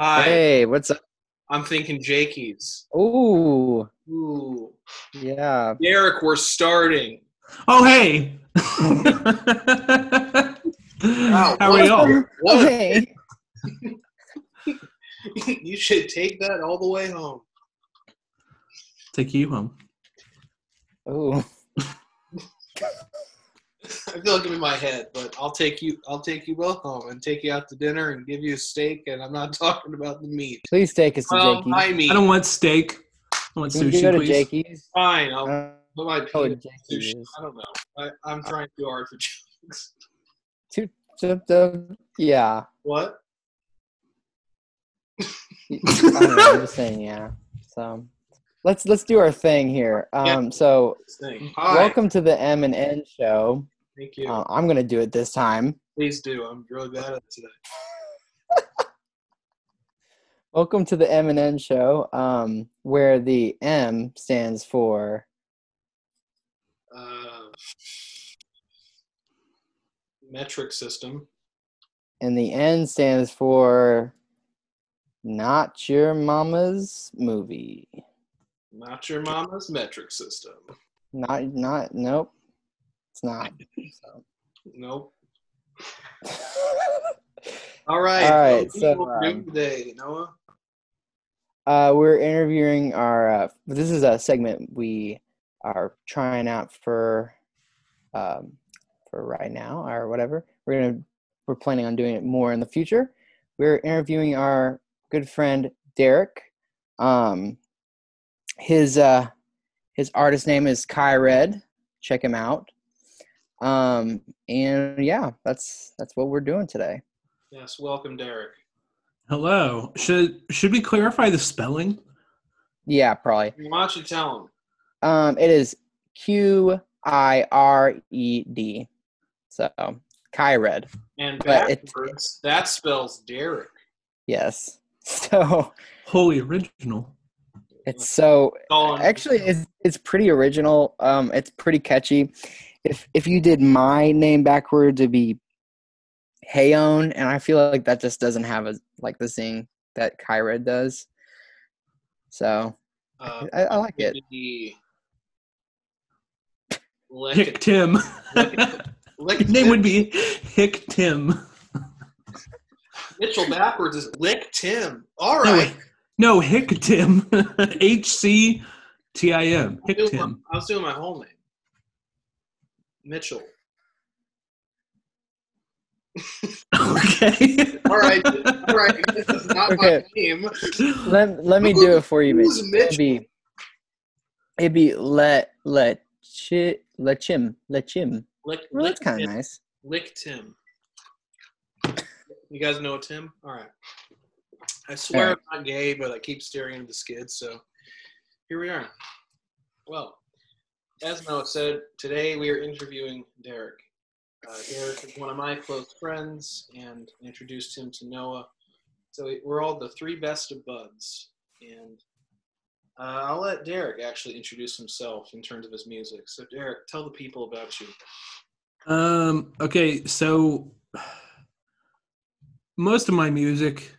Hi, Hey, what's up? I'm thinking Jakey's. Ooh, Ooh. yeah. Deriq, we're starting. Oh, hey. Wow, How are y'all? What? Hey. you should take that all the way home. Take you home. Ooh. I feel like I'm in my head, but I'll take you. I'll take you both home and take you out to dinner and give you a steak. And I'm not talking about the meat. Please take us to Well, Jakey's. my meat. I don't want steak. I want Can you sushi, go to please. Jakey's? Fine. I'll Uh, put my oh, sushi. I don't know. I, I'm trying too hard for jokes. Two, two, two, yeah. What? I don't know, I'm just saying, yeah. So let's let's do our thing here. Um, so Hi. welcome to the M and N show. Thank you. Uh, I'm gonna do it this time. Please do. I'm really bad at it today. Welcome to the M and N show, um, where the M stands for Uh, metric system. and the N stands for not your mama's movie. Not your mama's metric system. Not not nope. It's not. So. Nope. All right. All right, What so, are we doing um, today, Noah? Uh, we're interviewing our. Uh, this is a segment we are trying out for, um, for right now or whatever. We're gonna. We're planning on doing it more in the future. We're interviewing our good friend Deriq. Um, his uh, his artist name is Qired. Check him out. Um, and yeah, that's that's what we're doing today. Yes. Welcome, Deriq. Hello. Should should we clarify the spelling? Yeah, probably. Why don't you tell him? Um, it is Q I R E D. So Qired. And But it- backwards, that spells Deriq. Yes. So Holy original. it's so actually it's it's pretty original. Um, it's pretty catchy. If if you did my name backwards, it'd be Heyon, and I feel like that just doesn't have a like the zing that Qired does. So uh, I, I like it. the- Hick Tim. lick, Your name would be Hick Tim. Mitchell backwards is Lick Tim. All right. No, right. No, Hick Tim. H C T I M. I was Hick doing my- Tim. I was doing my whole name. Mitchell. Okay. All right. All right. This is not Okay. my name. Let let me do it for you, Mitch. Who's It'd be it'd be let let chi let chim let chim. Lick, Well, lick that's kind of nice. Lick Tim. You guys know Tim? All right. I swear Alright. I'm not gay, but I keep staring into the skids, so here we are. Well, as Noah said, today we are interviewing Deriq. Uh, Deriq is one of my close friends, and introduced him to Noah. So we- we're all the three best of buds, and uh, I'll let Deriq actually introduce himself in terms of his music. So, Deriq, tell the people about you. Um. Okay. So most of my music,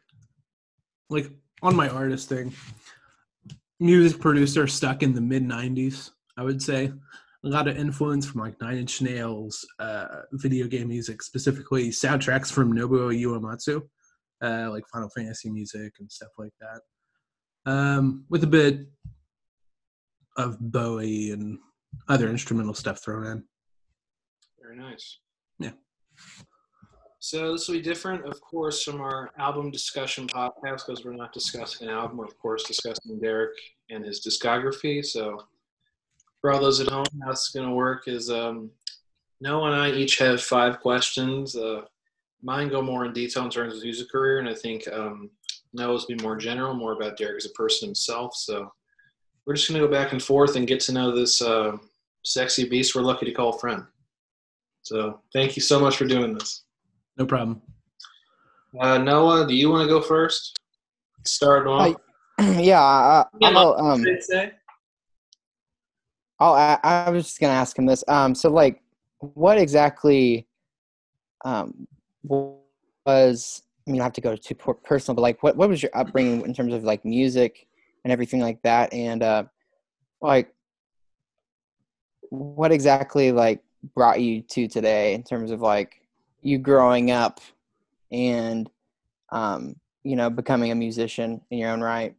like on my artist thing, music producer stuck in the mid '90s. I would say a lot of influence from like Nine Inch Nails, uh, video game music, specifically soundtracks from Nobuo Uematsu, uh, like Final Fantasy music and stuff like that. Um, with a bit of Bowie and other instrumental stuff thrown in. Very nice. Yeah. So this will be different, of course, from our album discussion podcast because we're not discussing an album. We're, of course, discussing Deriq and his discography. So for all those at home, how it's going to work is um, Noah and I each have five questions. Uh, mine go more in detail in terms of his music career, and I think um, Noah's be more general, more about Deriq as a person himself. So we're just going to go back and forth and get to know this uh, sexy beast we're lucky to call friend. So thank you so much for doing this. No problem. Uh, Noah, do you want to go first? Start off. yeah, I, Yeah, I'll um I'd say. I'll I, I was just gonna ask him this. Um, so like, what exactly um was I mean, you have to go too personal, but like, what what was your upbringing in terms of like music and everything like that, and uh, like, what exactly like brought you to today in terms of like you growing up and um, you know becoming a musician in your own right?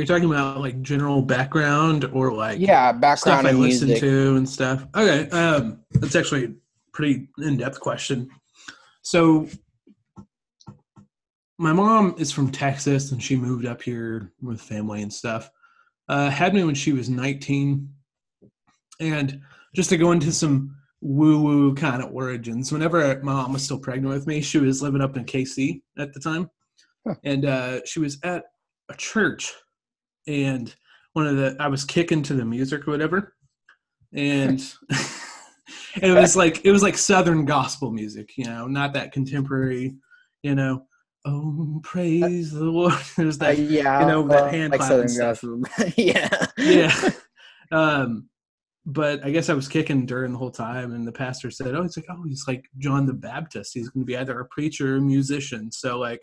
Are you talking about like general background or like Yeah, background stuff I in listen music. to and stuff? Okay, um, that's actually a pretty in-depth question. So, my mom is from Texas, and she moved up here with family and stuff. Uh, had me when she was 19, and just to go into some woo-woo kind of origins. Whenever my mom was still pregnant with me, she was living up in KC at the time, Huh. and uh, she was at a church and one of the I was kicking to the music or whatever, and it was like it was like southern gospel music, you know, not that contemporary, you know. Oh, praise the Lord! There's Uh, that, yeah, you know, that well, hand like Southern gospel. yeah, yeah. Um, but I guess I was kicking during the whole time, and the pastor said, "Oh, he's like, oh, he's like John the Baptist. He's going to be either a preacher or a musician." So like,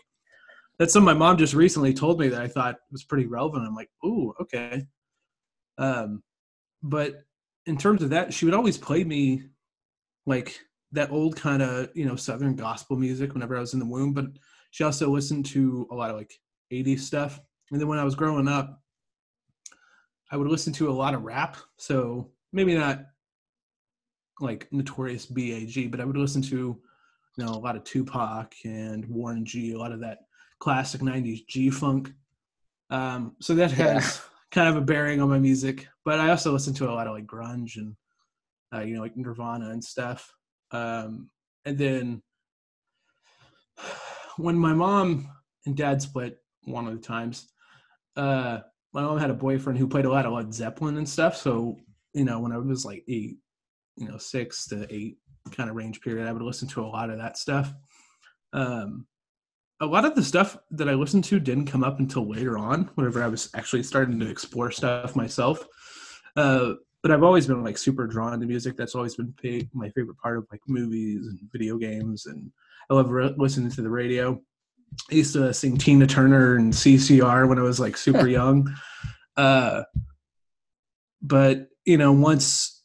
that's something my mom just recently told me that I thought was pretty relevant. I'm like, "Ooh, okay." Um, but in terms of that, she would always play me like that old kind of you know southern gospel music whenever I was in the womb. But she also listened to a lot of like 80s stuff. And then when I was growing up, I would listen to a lot of rap. So maybe not like Notorious B.I.G., but I would listen to you know a lot of Tupac and Warren G, a lot of that classic '90s G funk. Um, so that has Yeah. kind of a bearing on my music. But I also listen to a lot of like grunge and uh, you know like Nirvana and stuff. Um, and then when my mom and dad split one of the times, uh, my mom had a boyfriend who played a lot of Led Zeppelin and stuff. So, you know, when I was like eight, you know, six to eight kind of range period, I would listen to a lot of that stuff. Um, a lot of the stuff that I listened to didn't come up until later on, whenever I was actually starting to explore stuff myself. Uh, but I've always been like super drawn to music. That's always been my favorite part of like movies and video games. And I love re- listening to the radio. I used to sing Tina Turner and CCR when I was like super young. Uh, but you know, once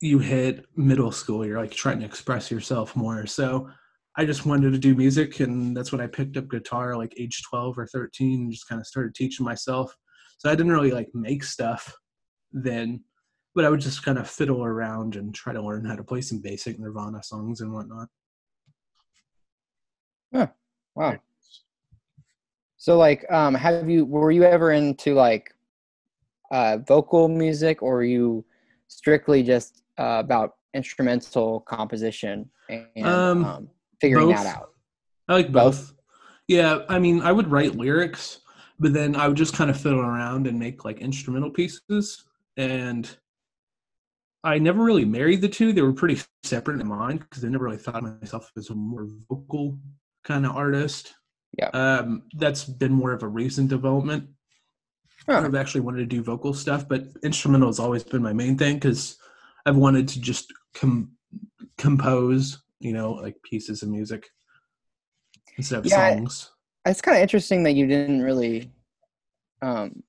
you hit middle school, you're like trying to express yourself more. So I just wanted to do music, and that's when I picked up guitar, like age 12 or 13, and just kind of started teaching myself. So I didn't really like make stuff then, but I would just kind of fiddle around and try to learn how to play some basic Nirvana songs and whatnot. wow. So like, um, have you were you ever into like uh, vocal music, or were you strictly just uh, about instrumental composition and Um, um, figuring both. that out? I like Both? both. Yeah, I mean, I would write lyrics, but then I would just kind of fiddle around and make like instrumental pieces. And I never really married the two. They were pretty separate in mind because I never really thought of myself as a more vocal kind of artist. Yeah. Um, that's been more of a recent development. Huh. I've actually wanted to do vocal stuff, but instrumental has always been my main thing because I've wanted to just com- compose, you know, like pieces of music instead of Yeah, songs. It's kind of interesting that you didn't really um,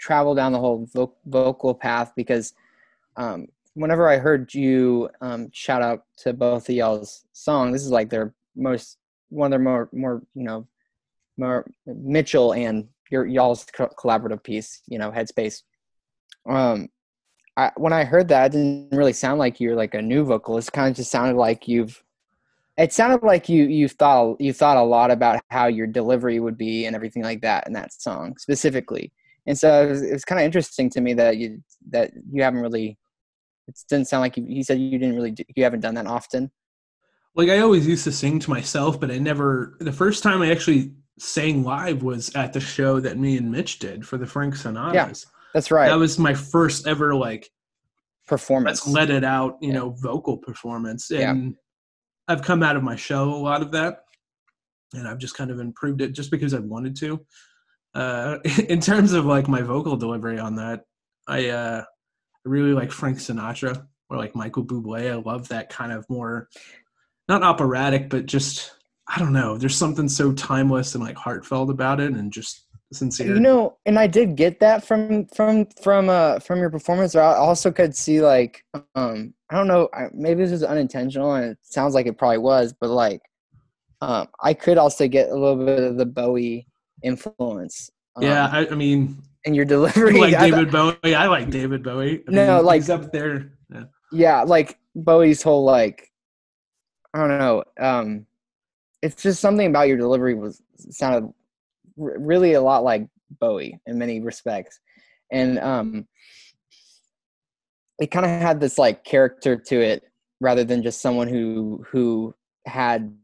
travel down the whole vo- vocal path because um, whenever I heard you um, shout out to both of y'all's song, this is like their most one of their more more you know more Mitchell and your y'all's co- collaborative piece, you know, Headspace. Um, I, when I heard that, it didn't really sound like you're like a new vocalist. It kind of just sounded like you've. It sounded like you you thought you thought a lot about how your delivery would be and everything like that in that song specifically. And so it was, it was kind of interesting to me that you that you haven't really. It didn't sound like you. You said you didn't really. Do, you haven't done that often. Like I always used to sing to myself, but I never. The first time I actually sang live was at the show that me and Mitch did for the Frank Sonatas. That's right. That was my first ever like Performance. let it out, you Yeah. know, vocal performance. Yeah. And I've come out of my shell a lot of that. And I've just kind of improved it just because I wanted to. Uh, in terms of like my vocal delivery on that, I uh, I really like Frank Sinatra or like Michael Bublé. I love that kind of more, not operatic, but just I don't know. There's something so timeless and like heartfelt about it, and just sincere. You know, and I did get that from from from uh from your performance. I also could see like um I don't know I- maybe this was unintentional and it sounds like it probably was, but like um I could also get a little bit of the Bowie influence. Um, yeah, I, I mean, and your you delivery. like I David Bowie. I like David Bowie. I No, mean, like- he's up there. Yeah. yeah, like Bowie's whole like I don't know. Um it's just something about your delivery was sounded r- really a lot like Bowie in many respects. And um it kind of had this like character to it rather than just someone who who had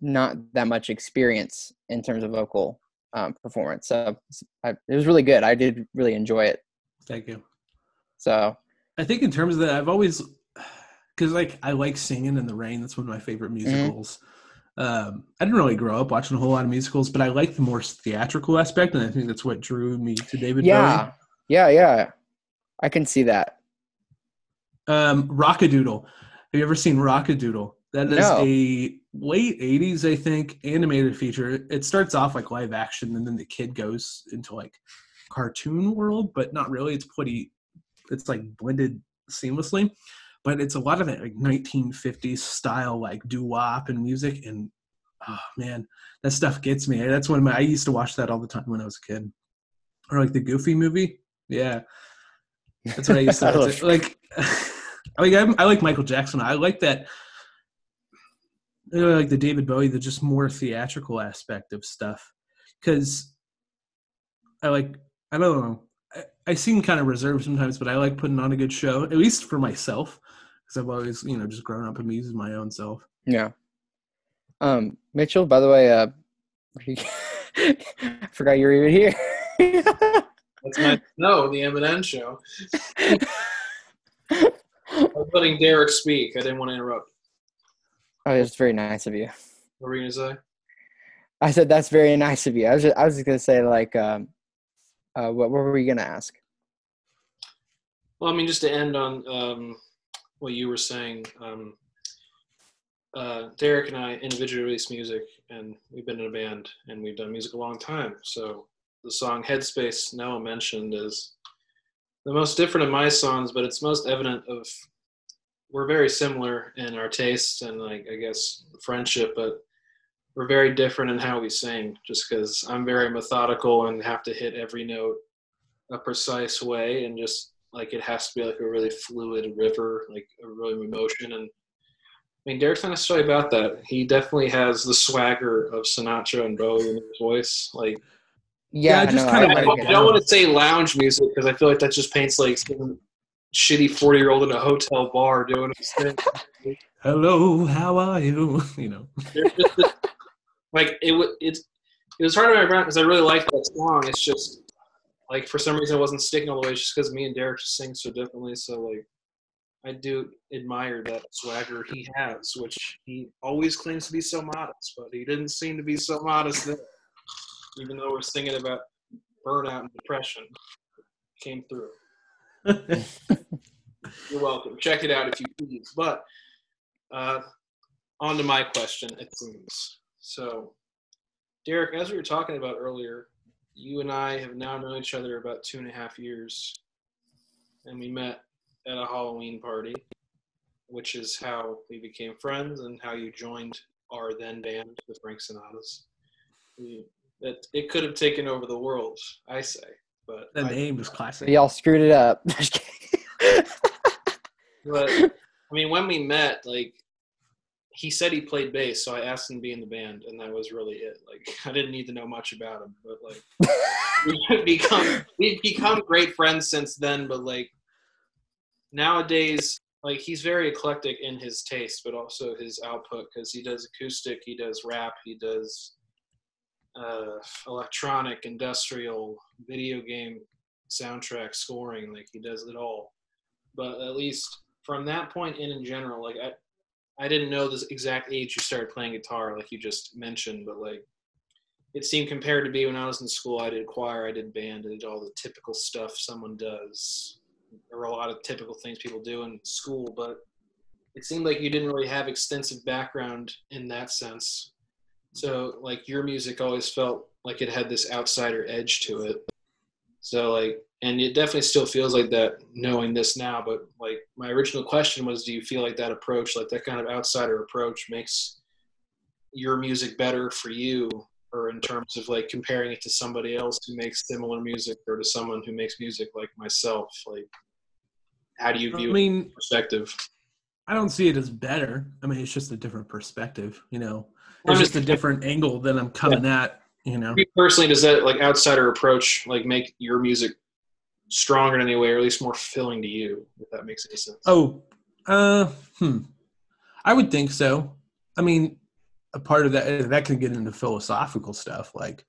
not that much experience in terms of vocal um, performance. So I, it was really good. I did really enjoy it. Thank you. So I think in terms of that, I've always because like I like singing in the rain. That's one of my favorite Mm-hmm. Um, I didn't really grow up watching a whole lot of musicals, but I like the more theatrical aspect, and I think that's what drew me to David yeah, yeah, yeah. I can see that. Bowie. Um, Rock-a-Doodle. Have you ever seen Rock-a-Doodle? That is No. a late '80s, I think, animated feature. It starts off like live action, and then the kid goes into like cartoon world, but not really. It's pretty. It's like blended seamlessly, but it's a lot of that like 1950s style, like doo wop and music. And oh man, that stuff gets me. That's one of my. I used to watch that all the time when I was a kid, or like the Goofy movie. Yeah, that's what I used to I love- it. like. I like I'm, I like Michael Jackson. I like that. I like the David Bowie, the just more theatrical aspect of stuff, because I like. I don't know. I, I seem kind of reserved sometimes, but I like putting on a good show, at least for myself, because I've always, you know, just grown up and music my own self. Yeah. Um, Mitchell, by the way, uh, I forgot you were even here. That's my no, the M&N show. I'm letting Deriq speak. I didn't want to interrupt. oh, it's very nice of you. What were you gonna say? I said that's very nice of you. I was just, I was just gonna say like, um, uh, what, what were you gonna ask? Well, I mean, just to end on um, what you were saying, um, uh, Deriq and I individually release music, and we've been in a band, and we've done music a long time. So the song "Headspace" Noah mentioned is the most different of my songs, but it's most evident of we're very similar in our tastes and like I guess friendship, but we're very different in how we sing. Just because I'm very methodical and have to hit every note a precise way, and just like it has to be like a really fluid river, like a really emotion. And I mean, Deriq's not necessarily about that. He definitely has the swagger of Sinatra and Bowie in his voice. Like, Yeah, I just no, kinda I, I like I don't want to say lounge music because I feel like that just paints like some shitty forty year old in a hotel bar doing his thing. Hello, how are you? You know, There's just this- like it was it's it was hard to my brain because I really liked that song. It's just like for some reason it wasn't sticking all the way. It's just because me and Deriq just sing so differently. So like I do admire that swagger he has, which he always claims to be so modest, but he didn't seem to be so modest there. Even though we're singing about burnout and depression, came through. You're welcome. Check it out if you please. But uh, on to my question, it seems. So, Deriq, as we were talking about earlier, you and I have now known each other about two and a half years, and we met at a Halloween party, which is how we became friends and how you joined our then band, the Frank Sonatas. We, that it could have taken over the world, I say, but that I- name was classic. Y'all screwed it up. But I mean, when we met, like he said he played bass, so I asked him to be in the band, and that was really it. Like I didn't need to know much about him, but like we've become we've become great friends since then. But like nowadays, like he's very eclectic in his taste, but also his output because he does acoustic, he does rap, he does uh, electronic, industrial, video game soundtrack scoring. Like he does it all. But at least from that point in in general, like I, I didn't know the exact age you started playing guitar, like you just mentioned, but like it seemed compared to me when I was in school, I did choir, I did band, I did all the typical stuff someone does, or a lot of typical things people do in school. But it seemed like you didn't really have extensive background in that sense. So like your music always felt like it had this outsider edge to it. So like, and it definitely still feels like that knowing this now. But like my original question was, do you feel like that approach, like that kind of outsider approach, makes your music better for you, or in terms of like comparing it to somebody else who makes similar music, or to someone who makes music like myself? Like, how do you I view mean, it perspective? I don't see it as better. I mean, it's just a different perspective, you know. It's just- just a different angle that I'm coming at, you know. personally, does that like outsider approach like make your music stronger in any way, or at least more filling to you? If that makes any sense. Oh, uh, hmm. I would think so. I mean, a part of that that can get into philosophical stuff. Like,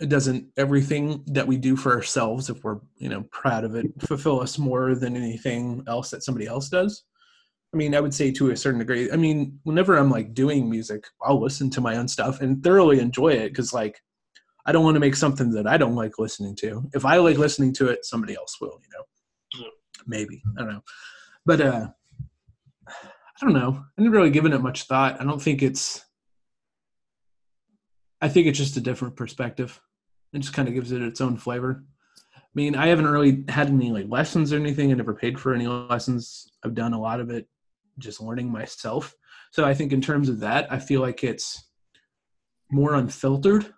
it doesn't everything that we do for ourselves, if we're you know proud of it, fulfill us more than anything else that somebody else does. I mean, I would say to a certain degree. I mean, whenever I'm like doing music, I'll listen to my own stuff and thoroughly enjoy it because like I don't want to make something that I don't like listening to. If I like listening to it, somebody else will, you know. Maybe. I don't know. But uh I don't know. I didn't really given it much thought. I don't think it's I think it's just a different perspective. It just kind of gives it its own flavor. I mean, I haven't really had any like lessons or anything. I never paid for any lessons. I've done a lot of it just learning myself. So I think in terms of that, I feel like it's more unfiltered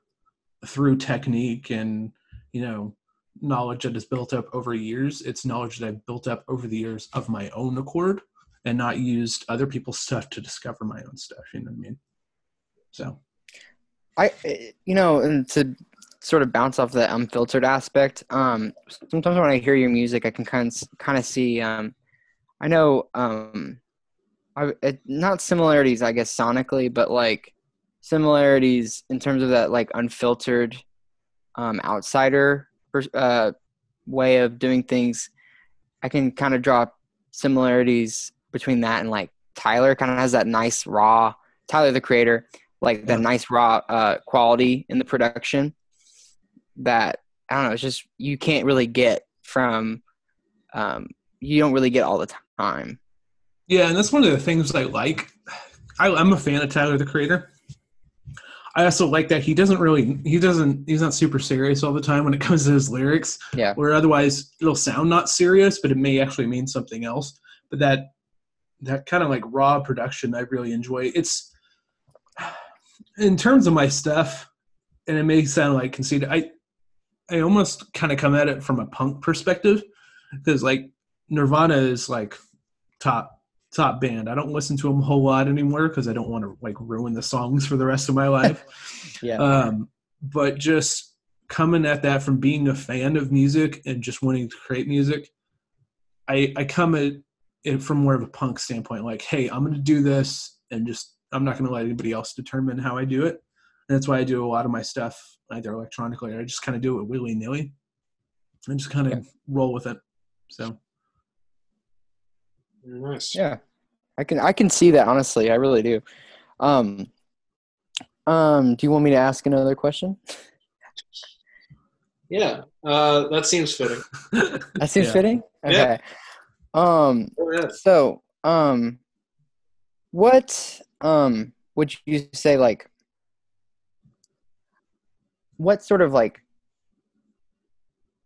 through technique and you know knowledge that is built up over years. It's knowledge that I've built up over the years of my own accord and not used other people's stuff to discover my own stuff. You know what I mean? So I, you know, and to sort of bounce off the unfiltered aspect, um, sometimes when I hear your music, I can kind of kind of see. Um, I know, um, I it, not similarities, I guess, sonically, but like similarities in terms of that like unfiltered, um, outsider pers- uh, way of doing things. I can kind of draw similarities between that and like Tyler. Kind of has that nice raw. Tyler, the creator, like that nice raw uh, quality in the production that I don't know. It's just you can't really get from. Um, you don't really get all the time. Yeah, and that's one of the things I like. I, I'm a fan of Tyler the Creator. I also like that he doesn't really he doesn't he's not super serious all the time when it comes to his lyrics. Yeah. Where otherwise it'll sound not serious, but it may actually mean something else. But that that kind of like raw production I really enjoy. It's in terms of my stuff, and it may sound like conceited. I I almost kind of come at it from a punk perspective because like Nirvana is like top top band. I don't listen to them a whole lot anymore because I don't want to like ruin the songs for the rest of my life. Yeah. um, but just coming at that from being a fan of music and just wanting to create music, I I come at it from more of a punk standpoint. Like, hey, I'm going to do this, and just I'm not going to let anybody else determine how I do it. And that's why I do a lot of my stuff either electronically or I just kind of do it willy nilly and just kind of Yeah. roll with it. So. Nice. Yeah, I can I can see that honestly. I really do. Um, um, do you want me to ask another question? Yeah, uh, that seems fitting. That seems Yeah. fitting. Okay. Yeah. Um, so um, what um would you say like? What sort of like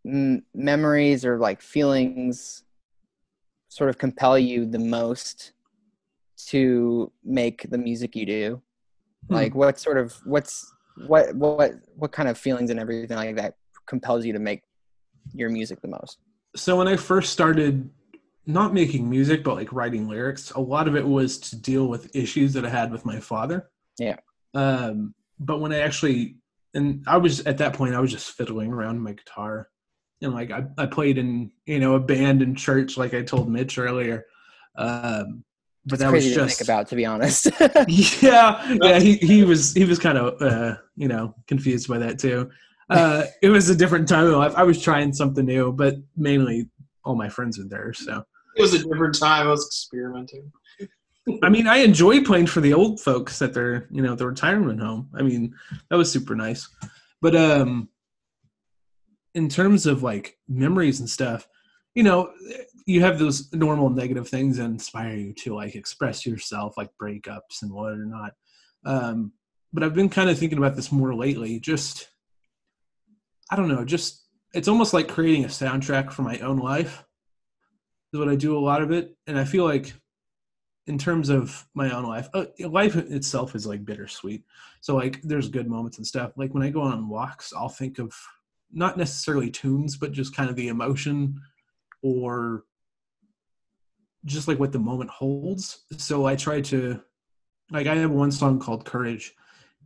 m- memories or like feelings sort of compel you the most to make the music you do? Hmm. like what sort of what's what what what kind of feelings and everything like that compels you to make your music the most so when I first started not making music but like writing lyrics, a lot of it was to deal with issues that I had with my father. Yeah. Um, but when I actually and I was at that point I was just fiddling around my guitar. And like I, I played in, you know, a band in church like I told Mitch earlier. Um but it's that was crazy to just think about to be honest. Yeah yeah he, he was he was kind of uh you know confused by that too. Uh it was a different time in life. I was trying something new but mainly all my friends were there so. It was a different time. I was experimenting. i mean i enjoy playing for the old folks at their you know the retirement home. I mean that was super nice. But um in terms of like memories and stuff you know you have those normal negative things that inspire you to like express yourself like breakups and what whatnot um but I've been kind of thinking about this more lately. Just, I don't know, just it's almost like creating a soundtrack for my own life is what I do a lot of it. And I feel like in terms of my own life, uh, life itself is like bittersweet. So like there's good moments and stuff. Like when I go on walks, I'll think of not necessarily tunes, but just kind of the emotion or just like what the moment holds. So I try to like I have one song called Courage.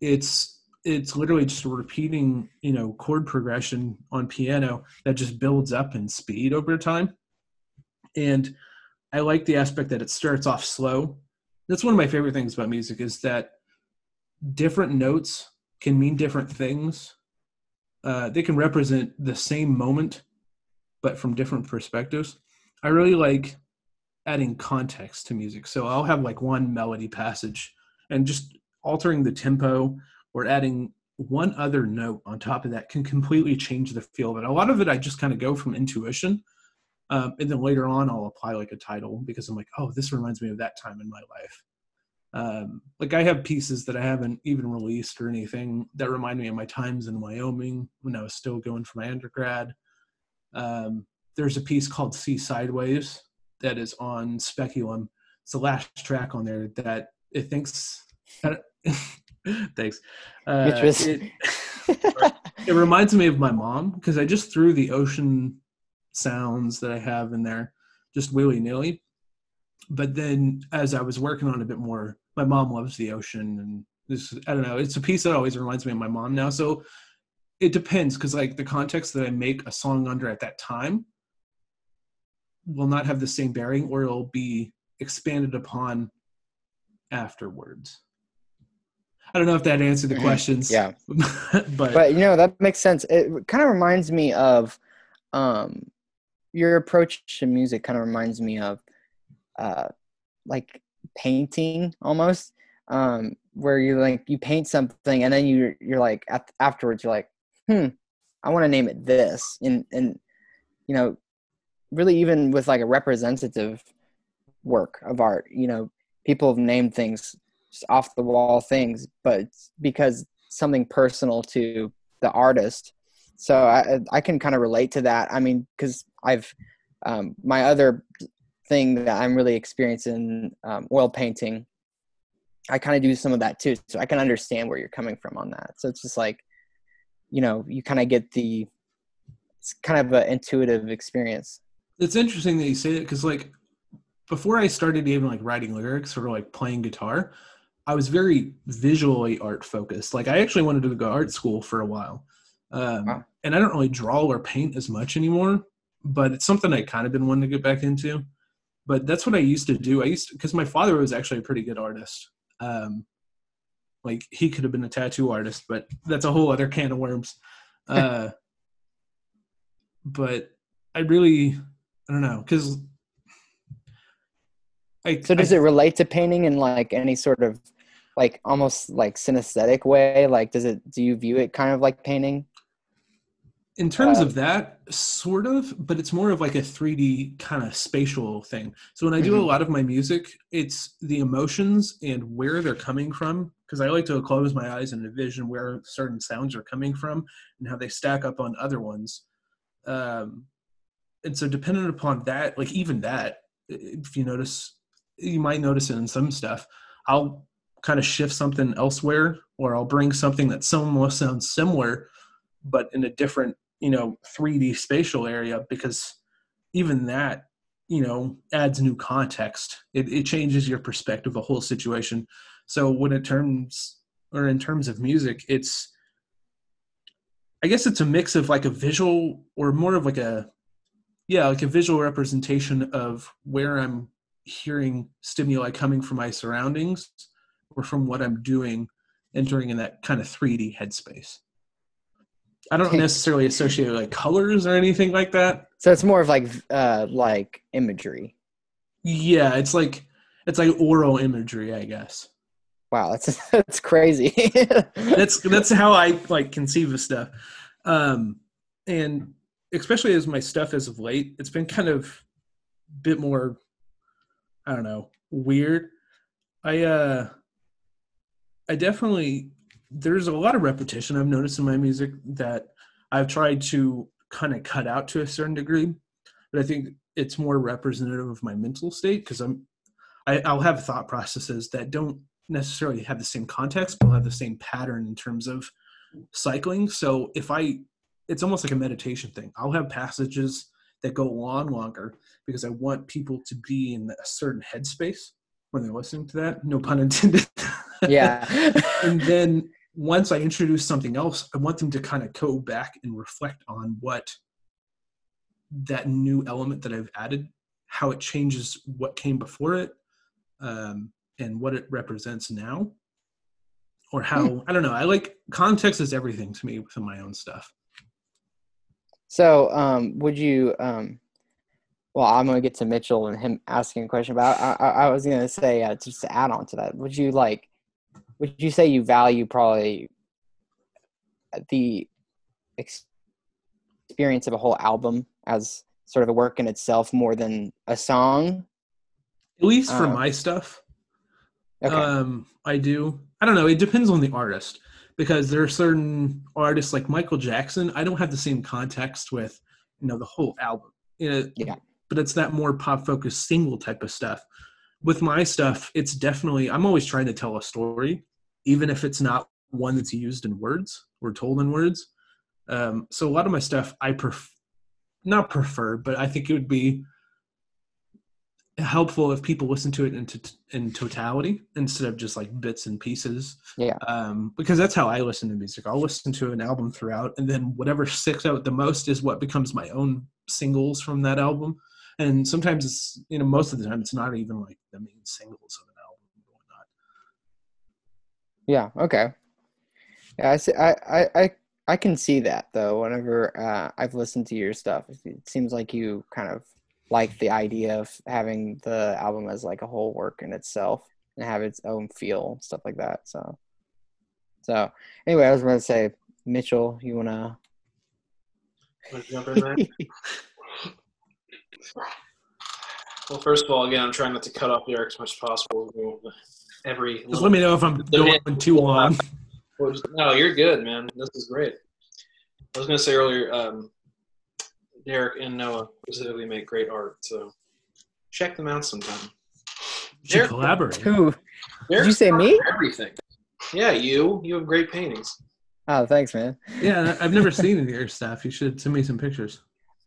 It's it's literally just a repeating, you know, chord progression on piano that just builds up in speed over time. And I like the aspect that it starts off slow. That's one of my favorite things about music is that different notes can mean different things. Uh, they can represent the same moment, but from different perspectives. I really like adding context to music. So I'll have like one melody passage and just altering the tempo or adding one other note on top of that can completely change the feel of it. A lot of it I just kind of go from intuition. Um, and then later on I'll apply like a title because I'm like, oh, this reminds me of that time in my life. Um, like I have pieces that I haven't even released or anything that remind me of my times in Wyoming when I was still going for my undergrad. Um, there's a piece called "See Sideways" that is on Speculum. It's the last track on there that it thinks. thanks. Uh, it, it reminds me of my mom because I just threw the ocean sounds that I have in there just willy nilly. But then as I was working on a bit more, my mom loves the ocean and this I don't know, it's a piece that always reminds me of my mom now. So it depends because like the context that I make a song under at that time will not have the same bearing or it'll be expanded upon afterwards. I don't know if that answered the mm-hmm. questions. Yeah. but but you know that makes sense. It kind of reminds me of um your approach to music kind of reminds me of uh like painting almost um where you like you paint something and then you you're like at, afterwards you're like hmm I want to name it this and and you know really even with like a representative work of art you know people have named things off the wall things but because something personal to the artist. So i i can kind of relate to that. I mean because i've um, my other thing that i'm really experiencing um, oil painting i kind of do some of that too so i can understand where you're coming from on that. So it's just like you know you kind of get the it's kind of an intuitive experience it's interesting that you say that because like before I started even like writing lyrics or like playing guitar, I was very visually art focused. Like I actually wanted to go to art school for a while. Um, wow. And I don't really draw or paint as much anymore, but it's something I kind of been wanting to get back into. But that's what I used to do. I used to, because my father was actually a pretty good artist. Um, like he could have been a tattoo artist, but that's a whole other can of worms. Uh, but I really I don't know because. so does I, it relate to painting in like any sort of like almost like synesthetic way? Like, does it? Do you view it kind of like painting? In terms uh, of that, sort of, but it's more of like a 3D kind of spatial thing. So when I do mm-hmm. a lot of my music, it's the emotions and where they're coming from. Because I like to close my eyes and envision where certain sounds are coming from and how they stack up on other ones. Um, and so dependent upon that like even that if you notice you might notice it in some stuff i'll kind of shift something elsewhere or i'll bring something that almost sounds similar but in a different you know 3d spatial area because even that you know adds new context. It, it changes your perspective of a whole situation. So when it terms or in terms of music it's i guess it's a mix of like a visual or more of like a yeah like a visual representation of where i'm hearing stimuli coming from my surroundings or from what i'm doing entering in that kind of 3d headspace. I don't necessarily associate like colors or anything like that. So it's more of like uh like imagery. Yeah it's like it's like aural imagery i guess. Wow that's that's crazy. That's that's how i like conceive of stuff. Um and especially as my stuff as of late, it's been kind of a bit more, I don't know, weird. I uh, I definitely there's a lot of repetition I've noticed in my music that I've tried to kind of cut out to a certain degree, but I think it's more representative of my mental state because I'm I, I'll have thought processes that don't necessarily have the same context, but have the same pattern in terms of cycling. So if I, it's almost like a meditation thing. I'll have passages that go on longer because I want people to be in a certain headspace when they're listening to that. No pun intended. Yeah. and then once I introduce something else, I want them to kind of go back and reflect on what that new element that I've added, how it changes what came before it, um, and what it represents now. Or how Hmm. I don't know. I like context is everything to me within my own stuff. So, um, would you? Um, well, I'm gonna get to Mitchell and him asking a question, but I, I, I was gonna say uh, just to add on to that. Would you like? Would you say you value probably the ex- experience of a whole album as sort of a work in itself more than a song? At least for Uh, my stuff, Okay. Um, I do. I don't know. It depends on the artist because there are certain artists like Michael Jackson. I don't have the same context with, you know, the whole album. You know, Yeah. But it's that more pop focused single type of stuff. With my stuff, it's definitely. I'm always trying to tell a story, even if it's not one that's used in words or told in words. Um, so a lot of my stuff, I pref, not prefer, but I think it would be helpful if people listen to it in, to, in totality instead of just like bits and pieces. Yeah. Um, because that's how I listen to music. I'll listen to an album throughout, and then whatever sticks out the most is what becomes my own singles from that album. And sometimes it's, you know, most of the time it's not even like the main singles of an album and whatnot. Yeah. Okay. Yeah, I see. I, I, I, I can see that though. Whenever uh, I've listened to your stuff, it seems like you kind of like the idea of having the album as like a whole work in itself and have its own feel, and stuff like that. So, so anyway, I was going to say, Mitchell, you wanna? Wanna jump in there? well, first of all, again, I'm trying not to cut off the arc as much as possible. Every Just let me know if I'm going too long. No, you're good, man. This is great. I was going to say earlier, um, Deriq and Noah specifically make great art, so check them out sometime. We should collaborate. Who? Did you say me? Everything. Yeah, you. You have great paintings. Oh, thanks, man. Yeah, I've never seen any of your stuff. You should send me some pictures.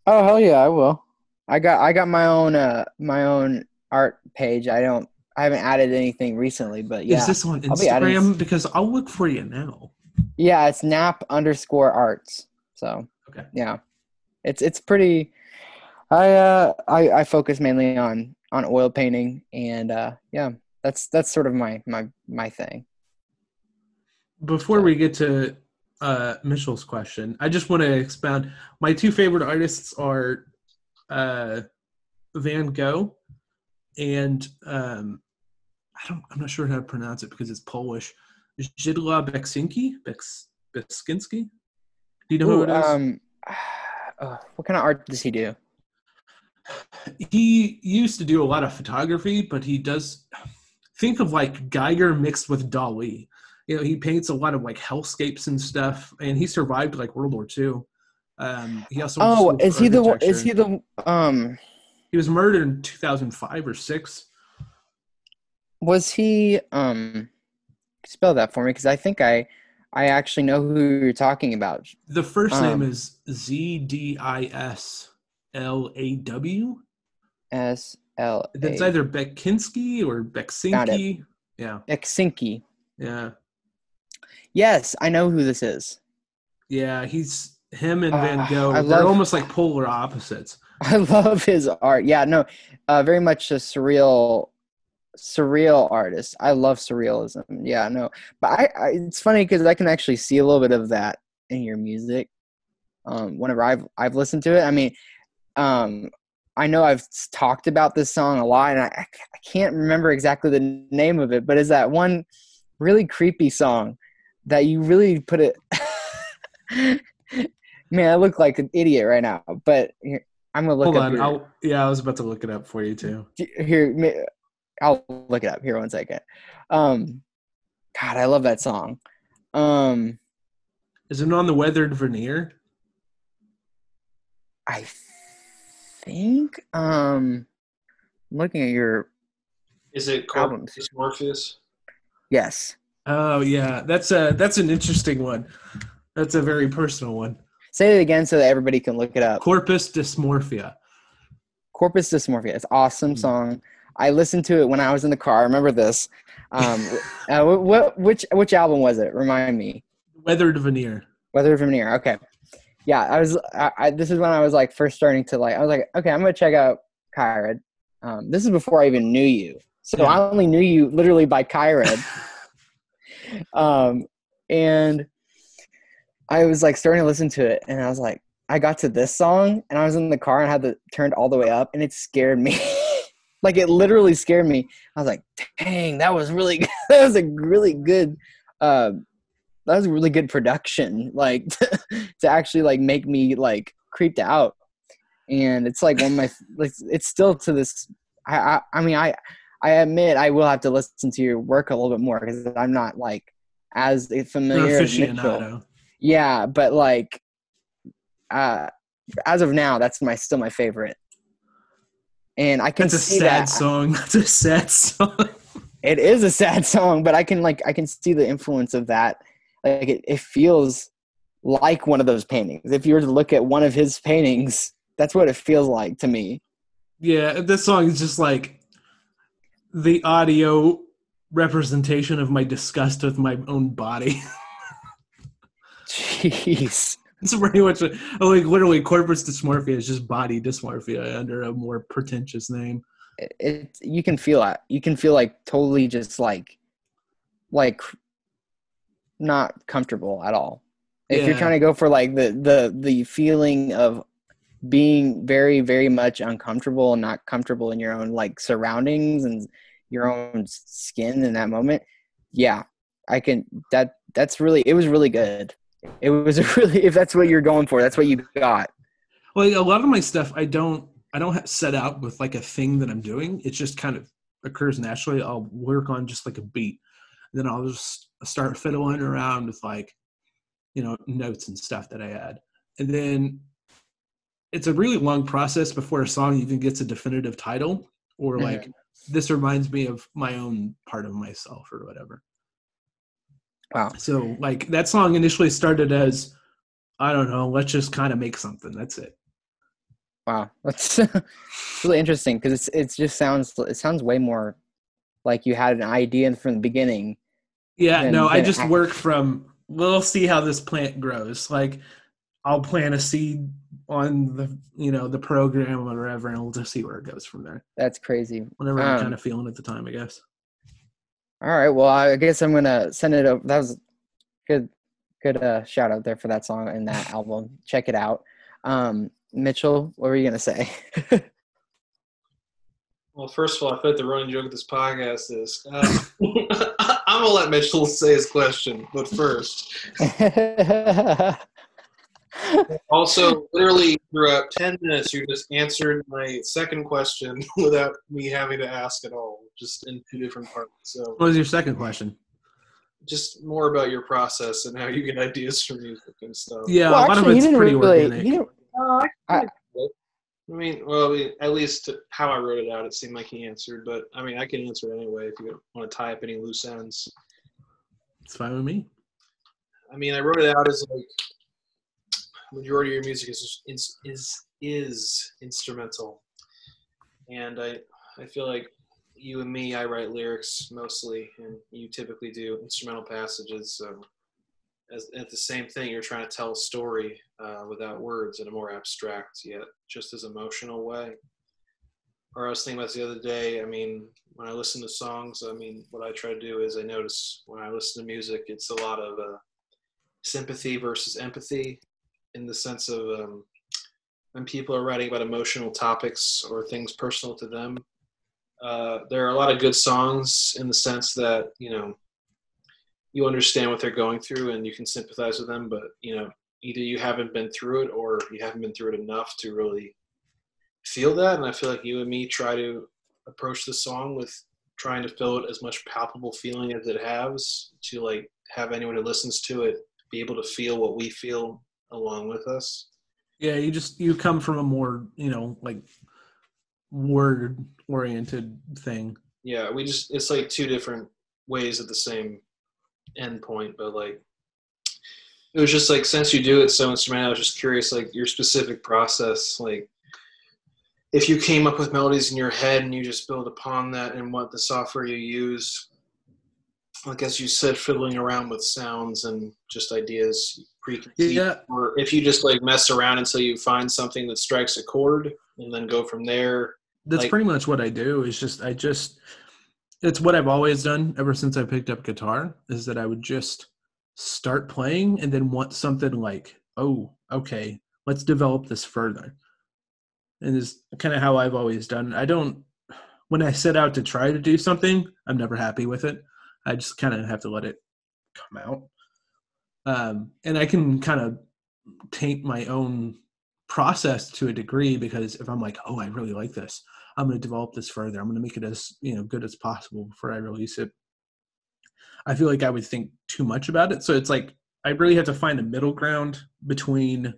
Oh hell yeah, I will. I got I got my own uh my own art page. I don't I haven't added anything recently, but yeah. Is this on I'll be adding Instagram? Because I'll look for you now. Yeah, it's nap underscore arts. So Okay. yeah, it's it's pretty. I uh I I focus mainly on on oil painting and uh yeah that's that's sort of my my my thing. Before we get to uh, Mitchell's question, I just want to expound. My two favorite artists are uh, Van Gogh and um, I don't. I'm not sure how to pronounce it because it's Polish. Zidla Beksinski. Beks, Beskinski. Do you know who it is? um, uh, what kind of art does he do? he used to do a lot of photography, but he does think of like Giger mixed with Dali. You know, he paints a lot of like hellscapes and stuff, and he survived like World War II. Um, he also Oh, is he the one- is he the um He was murdered in 2005 or six. was he um spell that for me because I think I I actually know who you're talking about. The first name Um, is Z D I S L A W. S L That's either Bekinski or Beksinki. Yeah, Exinki. yeah, Yes, I know who this is. yeah. He's him and Van Ah, Gogh. I they're love- almost like polar opposites. I love his art. Yeah, no, uh, very much a surreal, surreal artist. I love surrealism. Yeah, no, but I, I it's funny because I can actually see a little bit of that in your music. Um, whenever I've I've listened to it, I mean, um, I know I've talked about this song a lot, and I can't remember exactly the name of it, but is that one really creepy song that you really put it. Man, I look like an idiot right now, but here, I'm gonna look Hold up on. your- I'll, yeah, I was about to look it up for you too. here i'll look it up here one second um god i love that song Um, Is it on the weathered veneer? I think um, I'm looking at your Is it. Corpus Morpheus? yes. Oh yeah, that's a that's an interesting one. That's a very personal one. Say it again so that everybody can look it up. Corpus dysmorphia. Corpus Dysmorphia. It's an awesome Mm. song. I listened to it when I was in the car. I remember this. Um, uh, what, what which which album was it? Remind me. Weathered veneer. Weather Veneer. Okay. Yeah, I was. I, I, this is when I was like first starting to like. I was like, okay, I'm gonna check out Qired. Um, this is before I even knew you, so Yeah. I only knew you literally by Qired. um, and I was like starting to listen to it, and I was like, I got to this song, and I was in the car and had the turned all the way up, and it scared me. like it literally scared me. I was like, dang, that was really that was a really good. Uh, that was a really good production. Like to actually like make me like creeped out, and it's like one of my like it's still to this. I I, I mean I. I admit I will have to listen to your work a little bit more because I'm not like as familiar as Mitchell. Yeah, but like, uh, as of now, that's my still my favorite. And I can That's a sad that song. That's a sad song. it is a sad song, but I can like I can see the influence of that. Like it, it feels like one of those paintings. If you were to look at one of his paintings, that's what it feels like to me. yeah, this song is just like the audio representation of my disgust with my own body. Jeez. It's pretty much uh, like literally corpus dysmorphia is just body dysmorphia under a more pretentious name. it, it you can feel it. You can feel like totally just like like not comfortable at all. If you're trying to go for like the the the feeling of being very very much uncomfortable and not comfortable in your own like surroundings and your own skin in that moment, yeah, I can that that's really it was really good. It was a really if that's what you're going for, that's what you got. Well, a lot of my stuff I don't I don't set out with like a thing that I'm doing. It just kind of occurs naturally. I'll work on just like a beat, then I'll just start fiddling around with like you know notes and stuff that I add, and then it's a really long process before a song even gets a definitive title or Mhm. like this reminds me of my own part of myself or whatever. Wow. So like that song initially started as I don't know, let's just kind of make something. That's it. Wow, that's really interesting because it's it just sounds it sounds way more like you had an idea from the beginning. Yeah, Then- no, I just act- work from we'll see how this plant grows. Like I'll plant a seed on the you know the program or whatever, and we'll just see where it goes from there. That's crazy. Whatever I'm Um, kind of feeling at the time, I guess. All right, well, I guess I'm gonna send it over. That was good, good uh, shout out there for that song and that album. Check it out. Um, Mitchell, what were you gonna say? Well, first of all, I feel like the running joke of this podcast is uh, I'm gonna let Mitchell say his question, but first, also, literally throughout ten minutes, you just answered my second question without me having to ask at all, just in two different parts. So, What was your second question? just more about your process and how you get ideas for music and stuff. Yeah, well, a lot actually, of he it's didn't pretty really. organic. He didn't, Uh, I, I- I mean, well, at least how I wrote it out, it seemed like he answered. But I mean, I can answer it anyway if you want to tie up any loose ends. It's fine with me. I mean, I wrote it out as like majority of your music is is is, is instrumental, and I I feel like you and me, I write lyrics mostly, and you typically do instrumental passages. So, as at the same thing, you're trying to tell a story uh, without words in a more abstract yet just as emotional way. Or I was thinking about the other day. I mean, when I listen to songs, I mean, what I try to do is I notice when I listen to music, it's a lot of uh, sympathy versus empathy in the sense of um, when people are writing about emotional topics or things personal to them. Uh, there are a lot of good songs in the sense that you know you understand what they're going through and you can sympathize with them, but you know either you haven't been through it or you haven't been through it enough to really feel that. And I feel like you and me try to approach the song with trying to fill it as much palpable feeling as it has to like have anyone who listens to it be able to feel what we feel along with us. Yeah, you just you come from a more you know like word oriented thing. Yeah, we just it's like two different ways at the same endpoint, but like it was just like since you do it so instrumental, I was just curious like your specific process, like if you came up with melodies in your head and you just build upon that and what the software you use like as you said fiddling around with sounds and just ideas preconceived Yeah, or if you just like mess around until you find something that strikes a chord and then go from there that's Like- pretty much what I do. Is just I just it's what I've always done ever since I picked up guitar. Is that I would just start playing and then want something like, oh, okay, let's develop this further. And is kind of how I've always done. I don't when I set out to try to do something, I'm never happy with it. I just kind of have to let it come out. Um, and I can kind of taint my own process to a degree because if I'm like, oh, I really like this, I'm going to develop this further. I'm going to make it as you know good as possible before I release it. I feel like I would think too much about it, so it's like I really have to find a middle ground between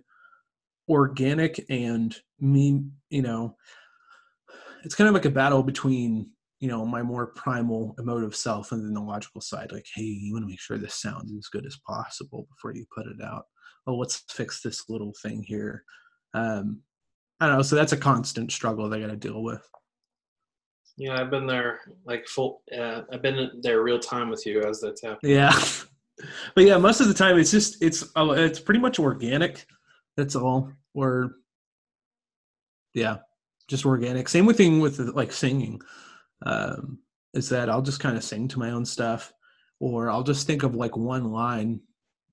organic and me. You know, it's kind of like a battle between you know my more primal emotive self and then the logical side. Like, hey, you want to make sure this sounds as good as possible before you put it out. Oh, let's fix this little thing here. Um, I don't know. So that's a constant struggle they got to deal with. yeah i've been there like full uh, i've been there real time with you as that's happening Yeah, but yeah, most of the time it's just it's uh, it's pretty much organic. That's all. Or yeah, just organic. Same with thing with like singing. Um, is that I'll just kind of sing to my own stuff, or I'll just think of like one line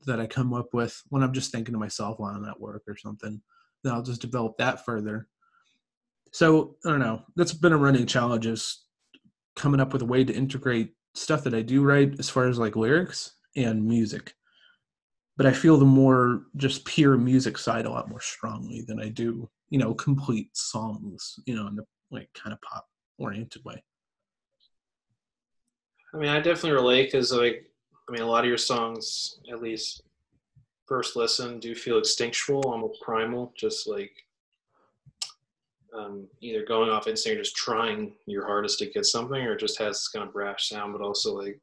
that I come up with when I'm just thinking to myself while I'm at work or something. Then I'll just develop that further. So I don't know. That's been a running challenge is coming up with a way to integrate stuff that I do write as far as like lyrics and music. But I feel the more just pure music side a lot more strongly than I do, you know, complete songs, you know, in the like kind of pop oriented way. I mean i definitely relate because like i mean a lot of your songs at least first listen do feel instinctual almost primal just like um, either going off instinct or just trying your hardest to get something or just has this kind of brash sound but also like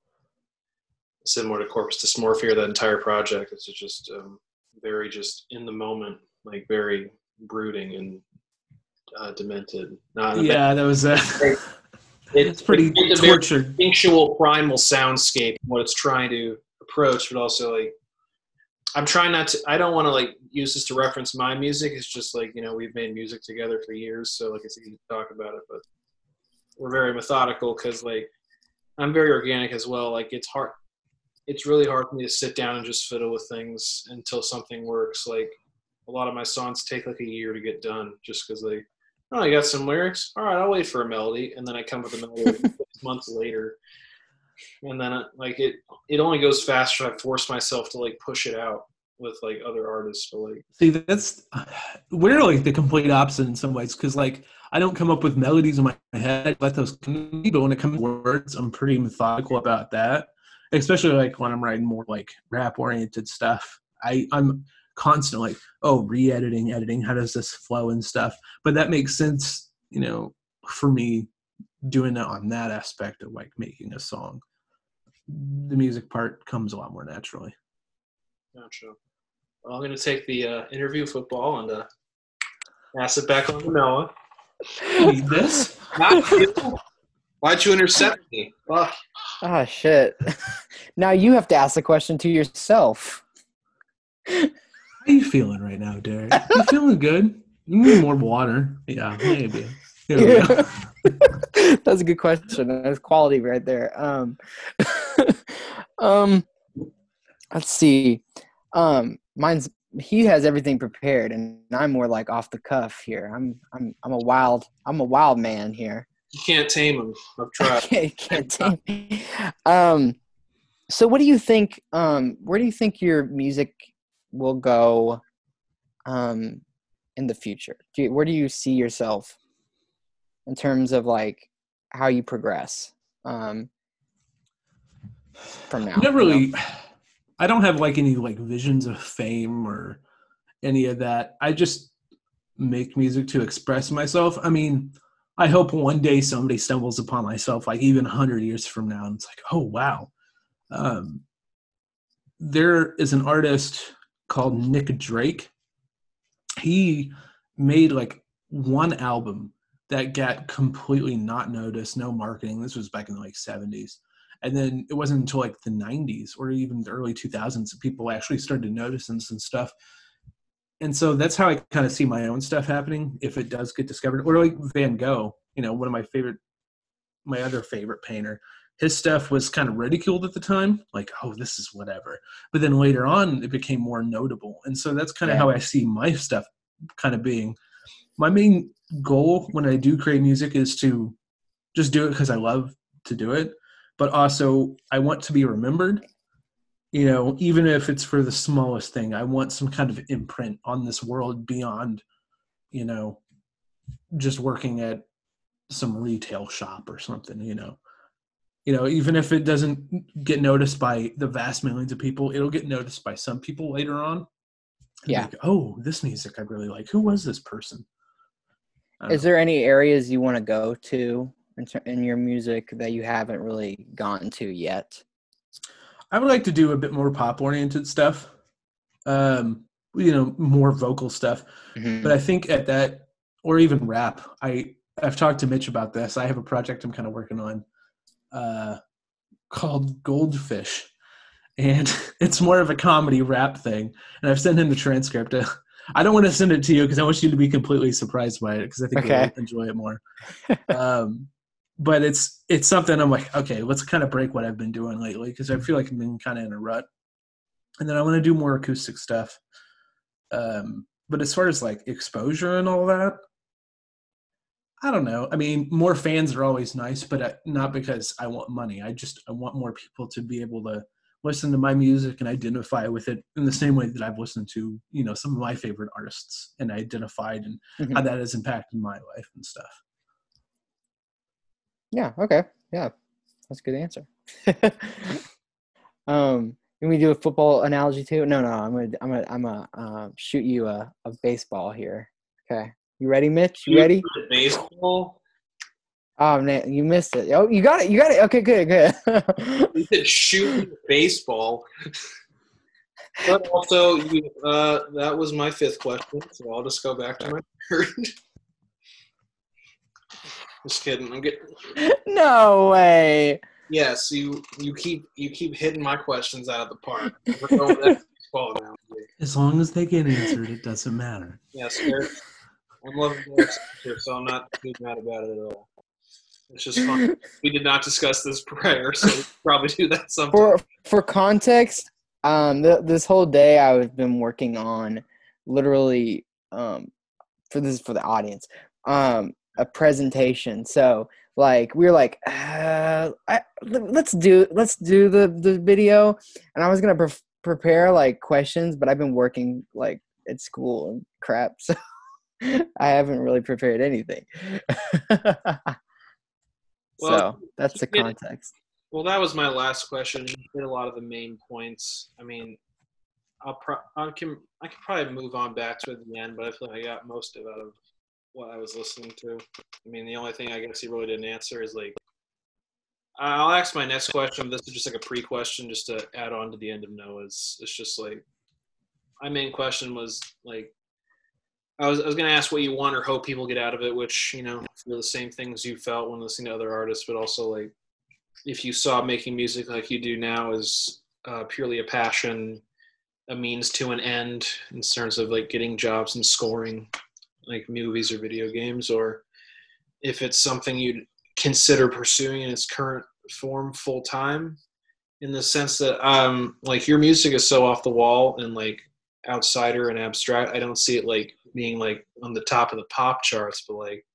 similar to corpus dysmorphia that entire project it's just um, very just in the moment like very brooding and uh, demented not a bad- Yeah, that was uh, it's it's pretty it's a very tortured. instinctual primal soundscape what it's trying to approach but also like i'm trying not to i don't want to like use this to reference my music. It's just like you know we've made music together for years so like it's easy to talk about it but we're very methodical because like i'm very organic as well. Like it's hard it's really hard for me to sit down and just fiddle with things until something works. Like a lot of my songs take like a year to get done just because they oh i got some lyrics all right i'll wait for a melody and then i come with a melody months later and then uh, like it it only goes faster i force myself to like push it out with like other artists but like See, that's we're like the complete opposite in some ways because like I don't come up with melodies in my head, I let those come but when it comes to words, I'm pretty methodical about that. Especially like when I'm writing more like rap oriented stuff. I I'm constantly like, oh, re-editing, editing, how does this flow and stuff? But that makes sense, you know, for me doing it on that aspect of like making a song. The music part comes a lot more naturally. not sure well, i'm going to take the uh, interview football and uh, pass it back on to noah Need this? not you why'd you intercept me Fuck. Ah, shit. now you have to ask the question to yourself. How you feeling right now, Deriq? You feeling good? You need more water. Yeah, maybe. Here we go. That's a good question. That's quality right there. Um, um, let's see. Um, mine's he has everything prepared, and I'm more like off the cuff here. I'm I'm I'm a wild I'm a wild man here. you can't tame him i've tried can't, can't tame me. Um, so what do you think? Um, where do you think your music will go? Um, in the future, do you, where do you see yourself in terms of like how you progress? Um, from now, I've never you know? really, I don't have like any like visions of fame or any of that. I just make music to express myself. I mean, I hope one day somebody stumbles upon myself, like even 100 years from now, and it's like, oh, wow. Um, there is an artist called Nick Drake. He made like one album that got completely not noticed, no marketing. This was back in the like 70s. And then it wasn't until like the 90s or even the early 2000s that people actually started to notice and some stuff and so that's how I kind of see my own stuff happening if it does get discovered. Or like Van Gogh, you know, one of my favorite, my other favorite painter. His stuff was kind of ridiculed at the time, like, oh, this is whatever. But then later on, it became more notable. And so that's kind of yeah. how I see my stuff kind of being. My main goal when I do create music is to just do it because I love to do it, but also I want to be remembered you know even if it's for the smallest thing i want some kind of imprint on this world beyond you know just working at some retail shop or something you know you know even if it doesn't get noticed by the vast millions of people it'll get noticed by some people later on yeah like, oh this music i really like who was this person is know. there any areas you want to go to in, in your music that you haven't really gone to yet I would like to do a bit more pop oriented stuff. Um, you know, more vocal stuff. Mm-hmm. But I think at that or even rap, I I've talked to Mitch about this. I have a project I'm kind of working on uh called Goldfish. And it's more of a comedy rap thing. And I've sent him the transcript. I don't want to send it to you because I want you to be completely surprised by it because I think okay. you'll enjoy it more. um, but it's it's something I'm like, okay, let's kind of break what I've been doing lately because I feel like I've been kind of in a rut. And then I want to do more acoustic stuff. Um, but as far as like exposure and all that, I don't know. I mean, more fans are always nice, but uh, not because I want money. I just I want more people to be able to listen to my music and identify with it in the same way that I've listened to, you know, some of my favorite artists and identified and mm-hmm. how that has impacted my life and stuff. Yeah. Okay. Yeah, that's a good answer. um, can we do a football analogy too? No, no. I'm gonna, I'm gonna, I'm gonna uh, shoot you a, a baseball here. Okay. You ready, Mitch? You ready? Baseball. Oh man, you missed it. Oh, you got it. You got it. Okay, good, good. you said shoot baseball. but also, you, uh, that was my fifth question, so I'll just go back to my third. Just kidding. I'm getting. No way. Yes, you you keep you keep hitting my questions out of the park. We're going that now. As long as they get answered, it doesn't matter. Yes, sir. I'm loving the so I'm not too mad about it at all. It's just fun. we did not discuss this prior, so we probably do that sometime. For for context, um, th- this whole day I've been working on literally um, for this is for the audience. Um, a presentation. So like we were like, uh, I, let's do let's do the the video, and I was gonna pre- prepare like questions, but I've been working like at school and crap, so I haven't really prepared anything. well, so that's the context. Well, that was my last question. You hit a lot of the main points. I mean, I'll pro- I can I can probably move on back to it at the end, but I feel like I got most of out of what I was listening to. I mean, the only thing I guess he really didn't answer is like, I'll ask my next question. This is just like a pre-question, just to add on to the end of Noah's. It's just like my main question was like, I was I was gonna ask what you want or hope people get out of it, which you know feel the same things you felt when listening to other artists, but also like if you saw making music like you do now as uh, purely a passion, a means to an end in terms of like getting jobs and scoring like movies or video games, or if it's something you'd consider pursuing in its current form full time. In the sense that, um, like your music is so off the wall and like outsider and abstract. I don't see it like being like on the top of the pop charts, but like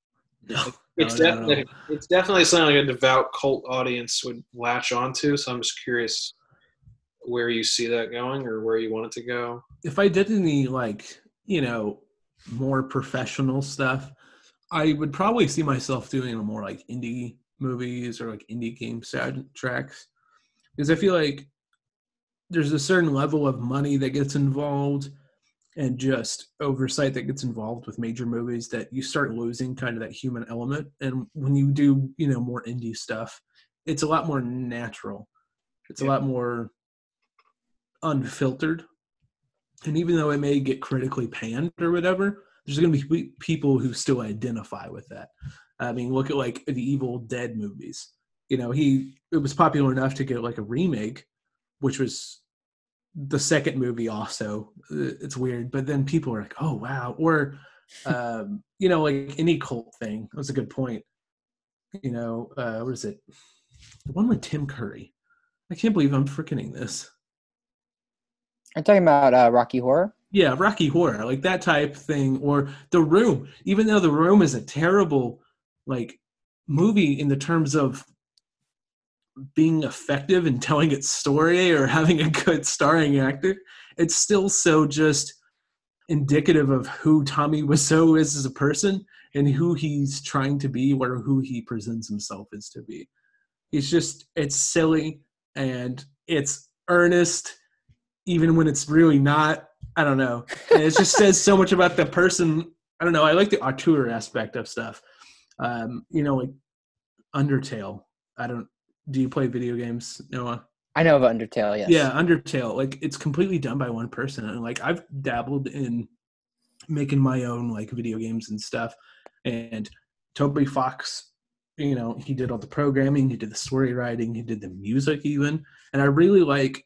no, it's no, definitely no, it's definitely something like a devout cult audience would latch onto. So I'm just curious where you see that going or where you want it to go. If I did any like you know more professional stuff, I would probably see myself doing more like indie movies or like indie game soundtracks because I feel like there's a certain level of money that gets involved and just oversight that gets involved with major movies that you start losing kind of that human element. And when you do you know more indie stuff it's a lot more natural. It's a lot more unfiltered. And even though it may get critically panned or whatever there's going to be people who still identify with that. I mean look at like the evil dead movies. You know he it was popular enough to get like a remake which was the second movie also Uh, it's weird but then people are like oh wow or um you know like any cult thing that was a good point. You know uh what is it? The one with tim curry. I can't believe i'm freaking this. I'm talking about uh, Rocky Horror. yeah rocky horror like that type thing or the room. Even though the room is a terrible like movie in the terms of being effective in telling its story or having a good starring actor it's still so just indicative of who tommy Wiseau is as a person and who he's trying to be or who he presents himself as to be. It's just it's silly and it's earnest even when it's really not. I don't know. And it just says so much about the person. I don't know. I like the auteur aspect of stuff. Um you know like undertale. I don't do you play video games noah I know of Undertale. Yes. yeah undertale like it's completely done by one person and like i've dabbled in making my own like video games and stuff and toby fox you know he did all the programming he did the story writing he did the music even and i really like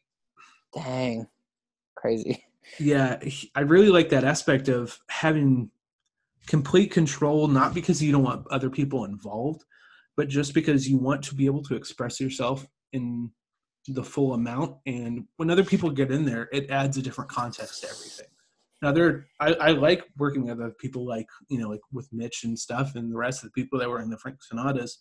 Dang. Crazy. yeah he- i really like that aspect of having complete control not because you don't want other people involved but just because you want to be able to express yourself in the full amount and when other people get in there it adds a different context to everything. Now there I, I like working with other people like you know like with mitch and stuff and the rest of the people that were in the frank sonatas.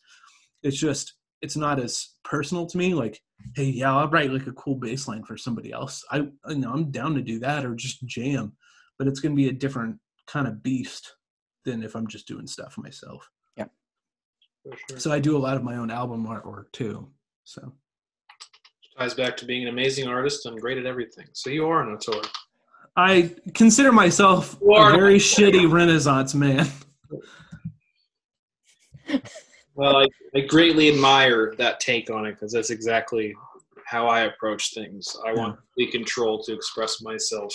It's just it's not as personal to me like hey yeah i'll write like a cool bass line for somebody else. I you know i'm down to do that or just jam but it's going to be a different kind of beast than if i'm just doing stuff myself sure. so i do a lot of my own album artwork too so ties back to being an amazing artist and great at everything. So you are an auteur. i consider myself a very an shitty renaissance man Well, I, I greatly admire that take on it because that's exactly how I approach things. I want complete control to express myself,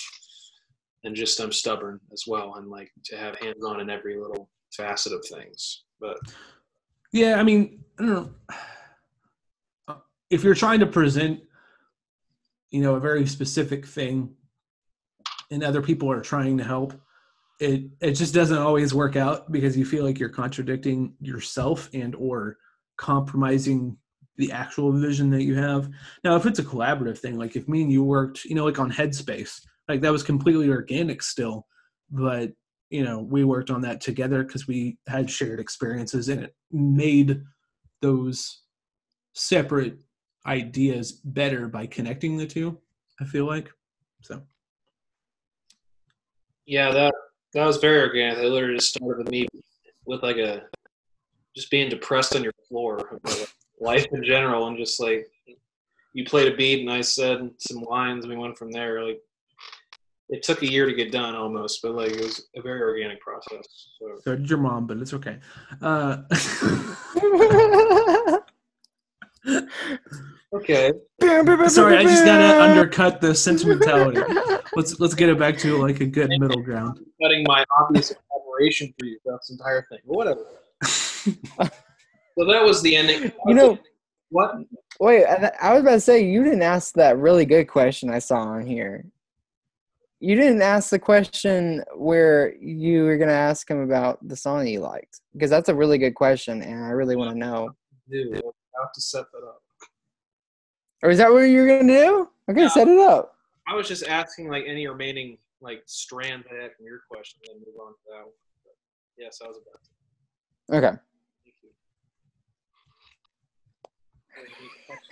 and just I'm stubborn as well, and like to have hands on in every little facet of things. But Yeah, I mean, I don't know. If you're trying to present, you know, a very specific thing, and other people are trying to help, it it just doesn't always work out because you feel like you're contradicting yourself and or compromising the actual vision that you have. Now, if it's a collaborative thing, like if me and you worked, you know, like on Headspace, like that was completely organic still, but you know, we worked on that together because we had shared experiences and it made those separate ideas better by connecting the two. I feel like so. yeah, that that was very organic. They literally just started with me with like a just being depressed on your floor, life in general, and just like you played a beat and I said some lines. And we went from there. Like it took a year to get done almost, but like it was a very organic process. So So did your mom, but it's okay. Uh, okay, sorry, I just gotta undercut the sentimentality. Let's let's get it back to like a good middle ground. cutting my obvious admiration for you throughout this entire thing. But whatever. So that was the ending. You know, what? wait, I, I was about to say, you didn't ask that really good question I saw on here. You didn't ask the question where you were going to ask him about the song you liked. Because that's a really good question, and I really want to know. Dude, I have to set that up. Or is that what you're going to do? Okay, Yeah. set it up. I was just asking like any remaining like strands I had from your question, and then move on to that one. But, yes, I was about to. Okay.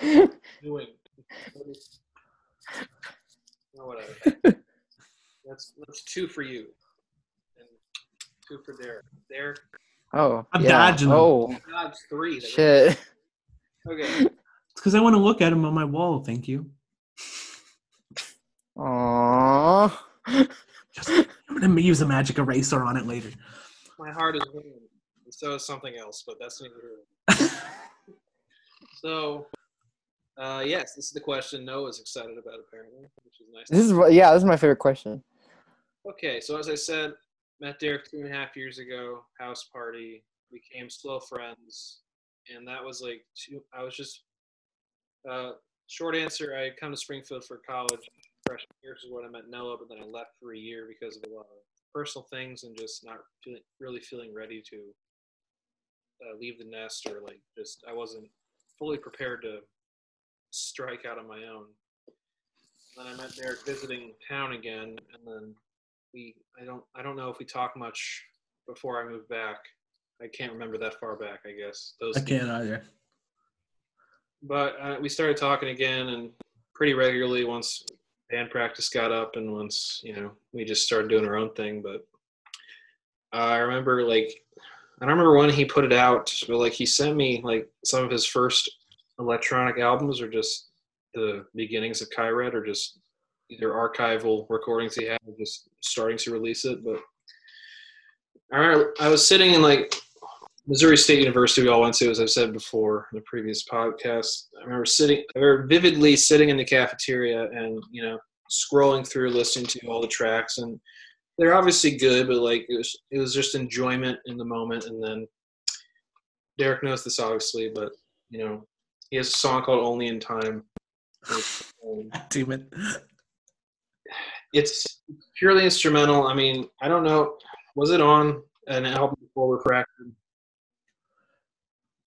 Thank you. Doing. Whatever. That's that's two for you, and two for there. There. Oh, I'm yeah. dodging them. Oh, God's three. shit. Okay. It's because I want to look at him on my wall. Thank you. Aww. Just, I'm gonna use a magic eraser on it later. My heart is winning. So is something else, but that's neither here. So, uh, yes, this is the question Noah Noah's excited about, apparently, which is nice. This is yeah, this is my favorite question. Okay, so as I said, met Deriq two and a half years ago, house party, became slow friends, and that was like two. I was just uh, short answer. I had come to Springfield for college. Freshman year is when I met Noah, but then I left for a year because of of personal things and just not feeling, really feeling ready to uh, leave the nest or like just I wasn't fully prepared to strike out on my own. Then I met Deriq visiting town again, and then we I don't I don't know if we talked much before I moved back. I can't remember that far back. I guess those. I can't either. But uh, we started talking again, and pretty regularly once band practice got up, and once you know we just started doing our own thing. But I remember like I don't remember when he put it out, but like he sent me like some of his first electronic albums, or just the beginnings of Qired, or just either archival recordings he had, or just starting to release it. But I remember I was sitting in like Missouri State University, we all went to, as I've said before in the previous podcast. I remember sitting, I remember vividly sitting in the cafeteria and you know scrolling through, listening to all the tracks, and they're obviously good, but like it was, it was just enjoyment in the moment. And then Deriq knows this obviously, but you know he has a song called "Only in Time." Damn it. It's purely instrumental. I mean, I don't know. Was it on an album before Refracted?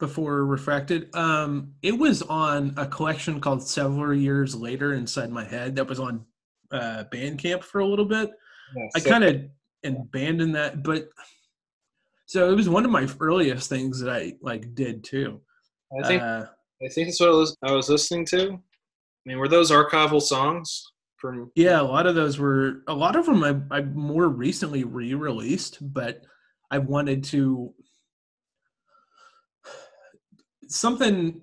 Before refracted, um, it was on a collection called Several Years Later Inside My Head. That was on uh, Bandcamp for a little bit. I kind of abandoned that, but so it was one of my earliest things that I like did too. I think Uh, I think that's what I was, I was listening to. I mean, were those archival songs from? yeah, a lot of those were a lot of them I, I more recently re-released, but I wanted to something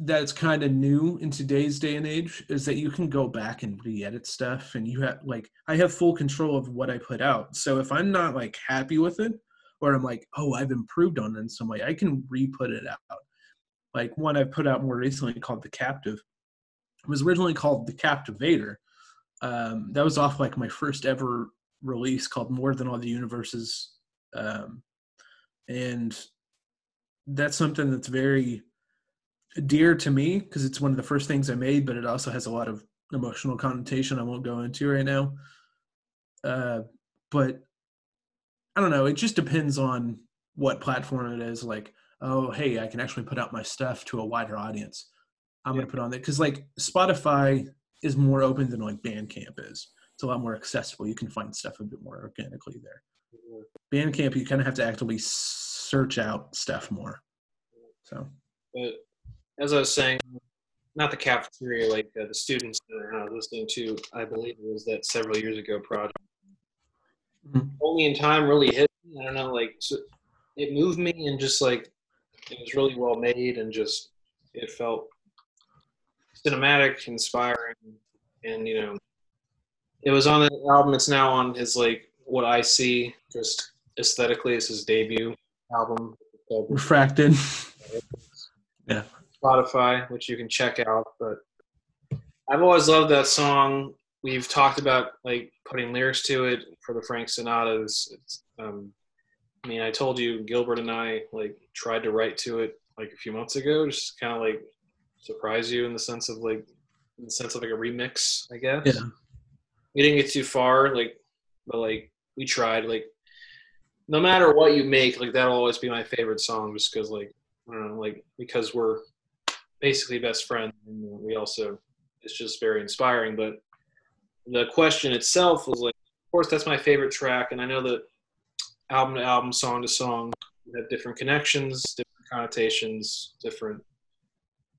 that's kind of new in today's day and age is that you can go back and re-edit stuff and you have like i have full control of what i put out so if i'm not like happy with it or i'm like oh i've improved on it in some way i can re-put it out like one i put out more recently called the captive it was originally called the captivator um, that was off like my first ever release called more than all the universes um, and that's something that's very dear to me because it's one of the first things I made, but it also has a lot of emotional connotation I won't go into right now. Uh, but I don't know. It just depends on what platform it is. Like, oh, hey, I can actually put out my stuff to a wider audience. I'm Yeah. gonna put on that because like Spotify is more open than like Bandcamp is. It's a lot more accessible. You can find stuff a bit more organically there. Bandcamp, you kind of have to actively search out stuff more. So But as I was saying, not the cafeteria, like uh, the students that I was listening to. I believe it was that several years ago project. Mhm. Only in time really hit. Me. I don't know, like so it moved me and just like it was really well made and just it felt cinematic, inspiring, and you know, it was on the album. It's now on his like what I see just aesthetically. It's his debut album. Called refracted. Yeah. Spotify, which you can check out. But I've always loved that song. We've talked about like putting lyrics to it for the Frank Sonatas. It's, um, I mean, I told you Gilbert and I like tried to write to it like a few months ago, just kind of like surprise you in the sense of like in the sense of like a remix, I guess. Yeah. We didn't get too far, like, but like we tried. Like, no matter what you make, like that'll always be my favorite song, just because like I don't know, like because we're basically best friends. And we also, it's just very inspiring. But the question itself was like, of course, that's my favorite track, and I know that album to album, song to song, have different connections, different connotations, different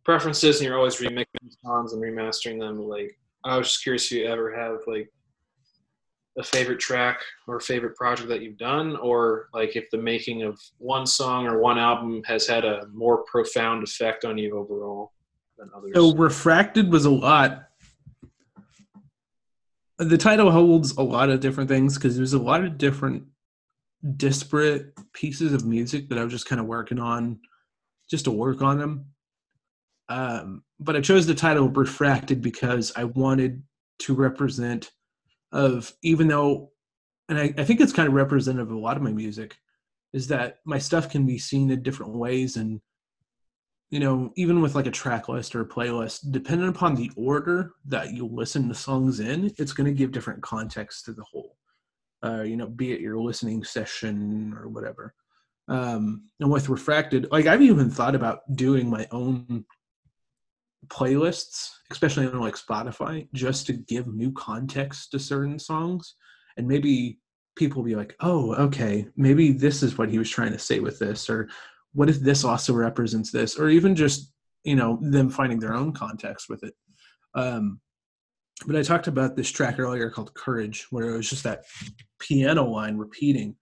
preferences, and you're always remixing songs and remastering them. Like, I was just curious if you ever have like a favorite track or favorite project that you've done, or like if the making of one song or one album has had a more profound effect on you overall than others. So refracted was a lot. the title holds a lot of different things because there's a lot of different disparate pieces of music that I was just kind of working on just to work on them. Um, but I chose the title Refracted because I wanted to represent of even though and I, I think it's kind of representative of a lot of my music, is that my stuff can be seen in different ways and you know, even with like a track list or a playlist, depending upon the order that you listen to songs in, it's going to give different context to the whole. Uh, you know, be it your listening session or whatever. Um, and with Refracted, like I've even thought about doing my own playlists, especially on like Spotify, just to give new context to certain songs, and maybe people will be like, "Oh, okay, maybe this is what he was trying to say with this," or what if this also represents this? Or even just you know them finding their own context with it. Um but i talked about this track earlier called courage where it was just that piano line repeating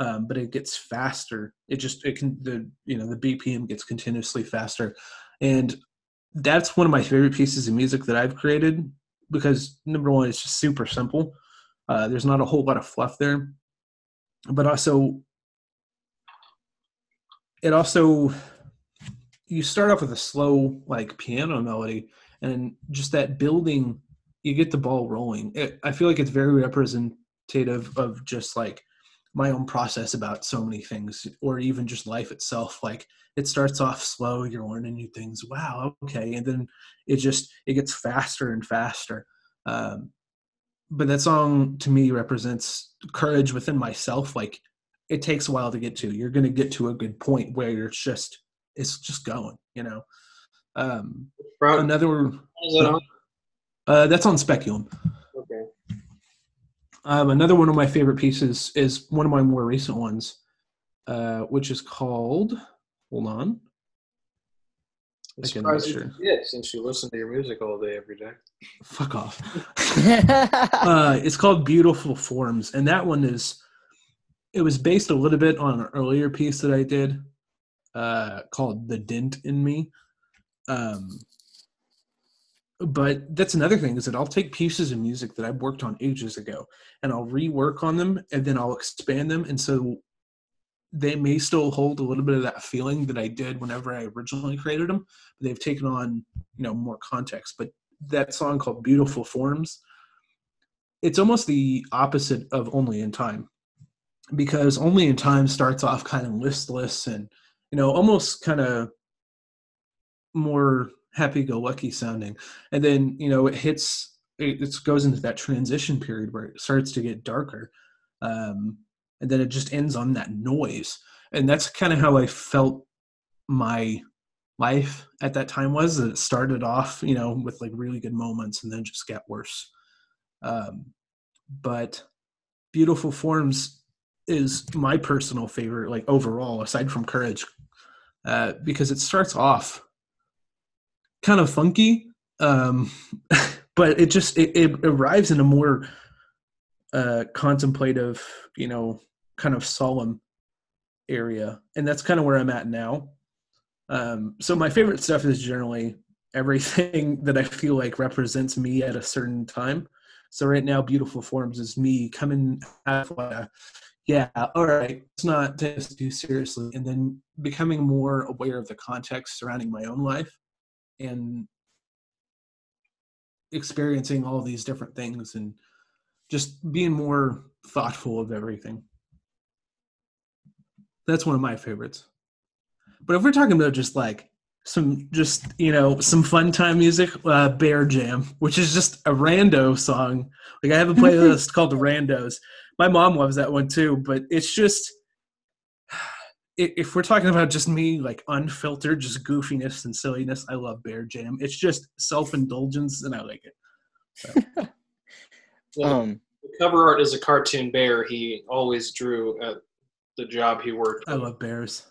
um, but it gets faster. It just it can the you know the bpm gets continuously faster. And that's one of my favorite pieces of music that i've created because number one it's just super simple. Uh, there's not a whole lot of fluff there. But also it also you start off with a slow like piano melody and just that building you get the ball rolling. It, i feel like it's very representative of just like my own process about so many things or even just life itself like it starts off slow you're learning new things wow okay and then it just it gets faster and faster um, but that song to me represents courage within myself like it takes a while to get to. You're going to get to a good point where you're just it's just going. You know. Um, another. That on? Uh, that's on Speculum. Um, another one of my favorite pieces is one of my more recent ones, uh, which is called. Hold on. I'm surprised you did, since you listen to your music all day every day. Fuck off. uh, it's called Beautiful Forms, and that one is it was based a little bit on an earlier piece that I did uh, called "The Dent in Me." Um, but that's another thing is that I'll take pieces of music that I've worked on ages ago and I'll rework on them and then I'll expand them, and so they may still hold a little bit of that feeling that I did whenever I originally created them. But they've taken on you know more context. But that song called "Beautiful Forms." It's almost the opposite of Only in Time because only in time starts off kind of listless and you know almost kind of more happy-go-lucky sounding. And then you know it hits it, it goes into that transition period where it starts to get darker um, and then it just ends on that noise. And that's kind of how i felt my life at that time was that it started off you know with like really good moments and then just got worse. Um, but beautiful forms is my personal favorite, like overall, aside from Courage, uh, because it starts off kind of funky, um, but it just it, it arrives in a more uh, contemplative, you know, kind of solemn area, and that's kind of where I'm at now. Um, so my favorite stuff is generally everything that I feel like represents me at a certain time. So right now, Beautiful Forms is me coming out of a yeah, all right, it's not take this too seriously, and then becoming more aware of the context surrounding my own life and experiencing all these different things and just being more thoughtful of everything. That's one of my favorites. But if we're talking about just like some just you know some fun time music uh bear jam which is just a rando song like i have a playlist called the randos my mom loves that one too but it's just if we're talking about just me like unfiltered just goofiness and silliness i love bear jam it's just self-indulgence and i like it so. well, um the cover art is a cartoon bear he always drew at the job he worked i love bears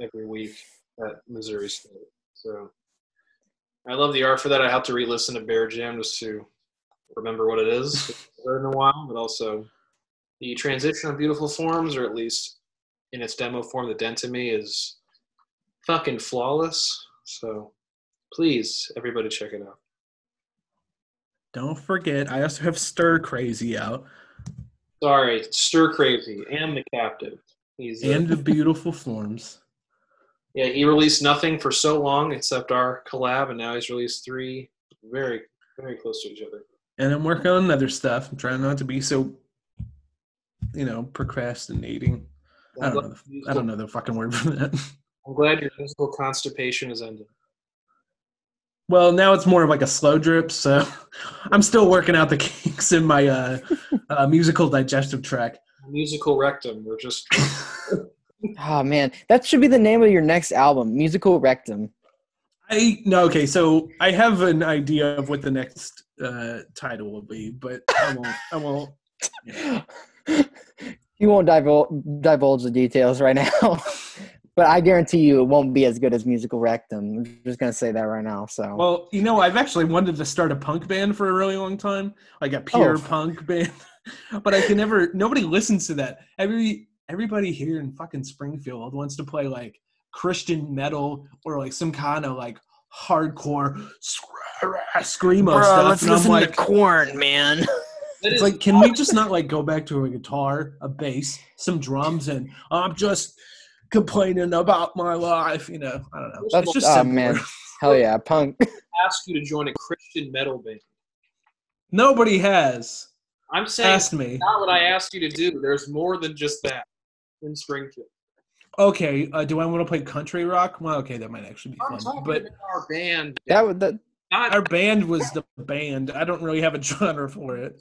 every week at Missouri State. So I love the art for that. I have to re-listen to Bear Jam just to remember what it is. heard in a while, but also the transition of beautiful forms, or at least in its demo form, the dent to me is fucking flawless. So please, everybody, check it out. Don't forget, I also have Stir Crazy out Sorry, Stir Crazy and the Captive. He's and the Beautiful Forms. yeah, he released nothing for so long except our collab, and now he's released three very very close to each other. And I'm working on other stuff. I'm trying not to be so, you know, procrastinating. I don't know. The, I don't know the fucking word for that. I'm glad your musical constipation is ended. Well, now it's more of like a slow drip, so I'm still working out the kinks in my uh, uh, musical digestive tract. Musical rectum. We're just Oh man, that should be the name of your next album, Musical Rectum. I no okay, so I have an idea of what the next uh, title will be, but I won't. I won't. You won't divulge, divulge the details right now, but I guarantee you it won't be as good as Musical Rectum. I'm just gonna say that right now. So Well, you know, I've actually wanted to start a punk band for a really long time, like a pure Oh. punk band, but I can never. Nobody listens to that. Every everybody here in fucking Springfield wants to play like Christian metal or like some kind of like hardcore screamo stuff, and I'm like, Korn, man. That It's is- like, can we just not like go back to a guitar, a bass, some drums, and I'm just complaining about my life? You know, I don't know. That's it's just oh simpler. man, hell yeah, punk. ask you to join a Christian metal band. Nobody has I'm saying asked me. not what I asked you to do. There's more than just that in Springfield. Okay, uh, do I want to play country rock? Well, okay, that might actually be I'm fun. But our band. That would that not our band was the band. I don't really have a genre for it.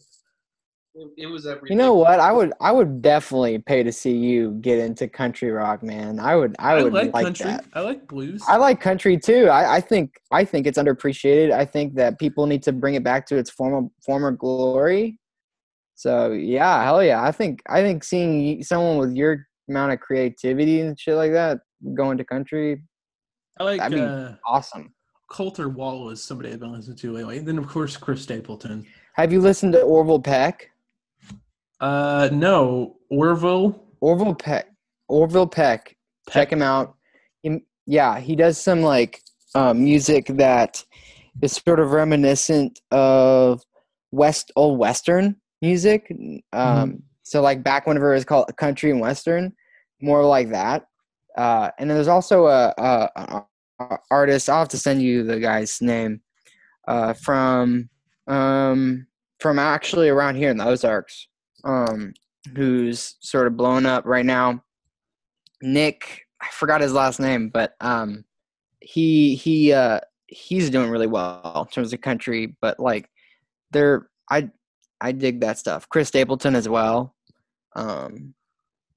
It was everything. you know what? I would I would definitely pay to see you get into country rock, man. I would I I, would like, like, country. that. I like blues. I like country too. I, I think I think it's underappreciated. I think that people need to bring it back to its former former glory. So yeah, hell yeah. I think I think seeing someone with your amount of creativity and shit like that going to country, I like that'd be- uh, awesome. Colter Wall is somebody I've been listening to lately. And then of course Chris Stapleton. Have you listened to Orville Peck? Uh, no, Orville. Orville Peck. Orville Peck. Check him out. He, yeah, he does some like uh, music that is sort of reminiscent of West old Western music. Um, So like back whenever it was called country and Western, more like that. Uh, and then there's also a, a- a artist. I'll have to send you the guy's name uh, from um, from actually around here in the Ozarks, um, who's sort of blown up right now. Nick, I forgot his last name, but um, he he uh, he's doing really well in terms of country. But like, they're I I dig that stuff. Chris Stapleton as well. Um,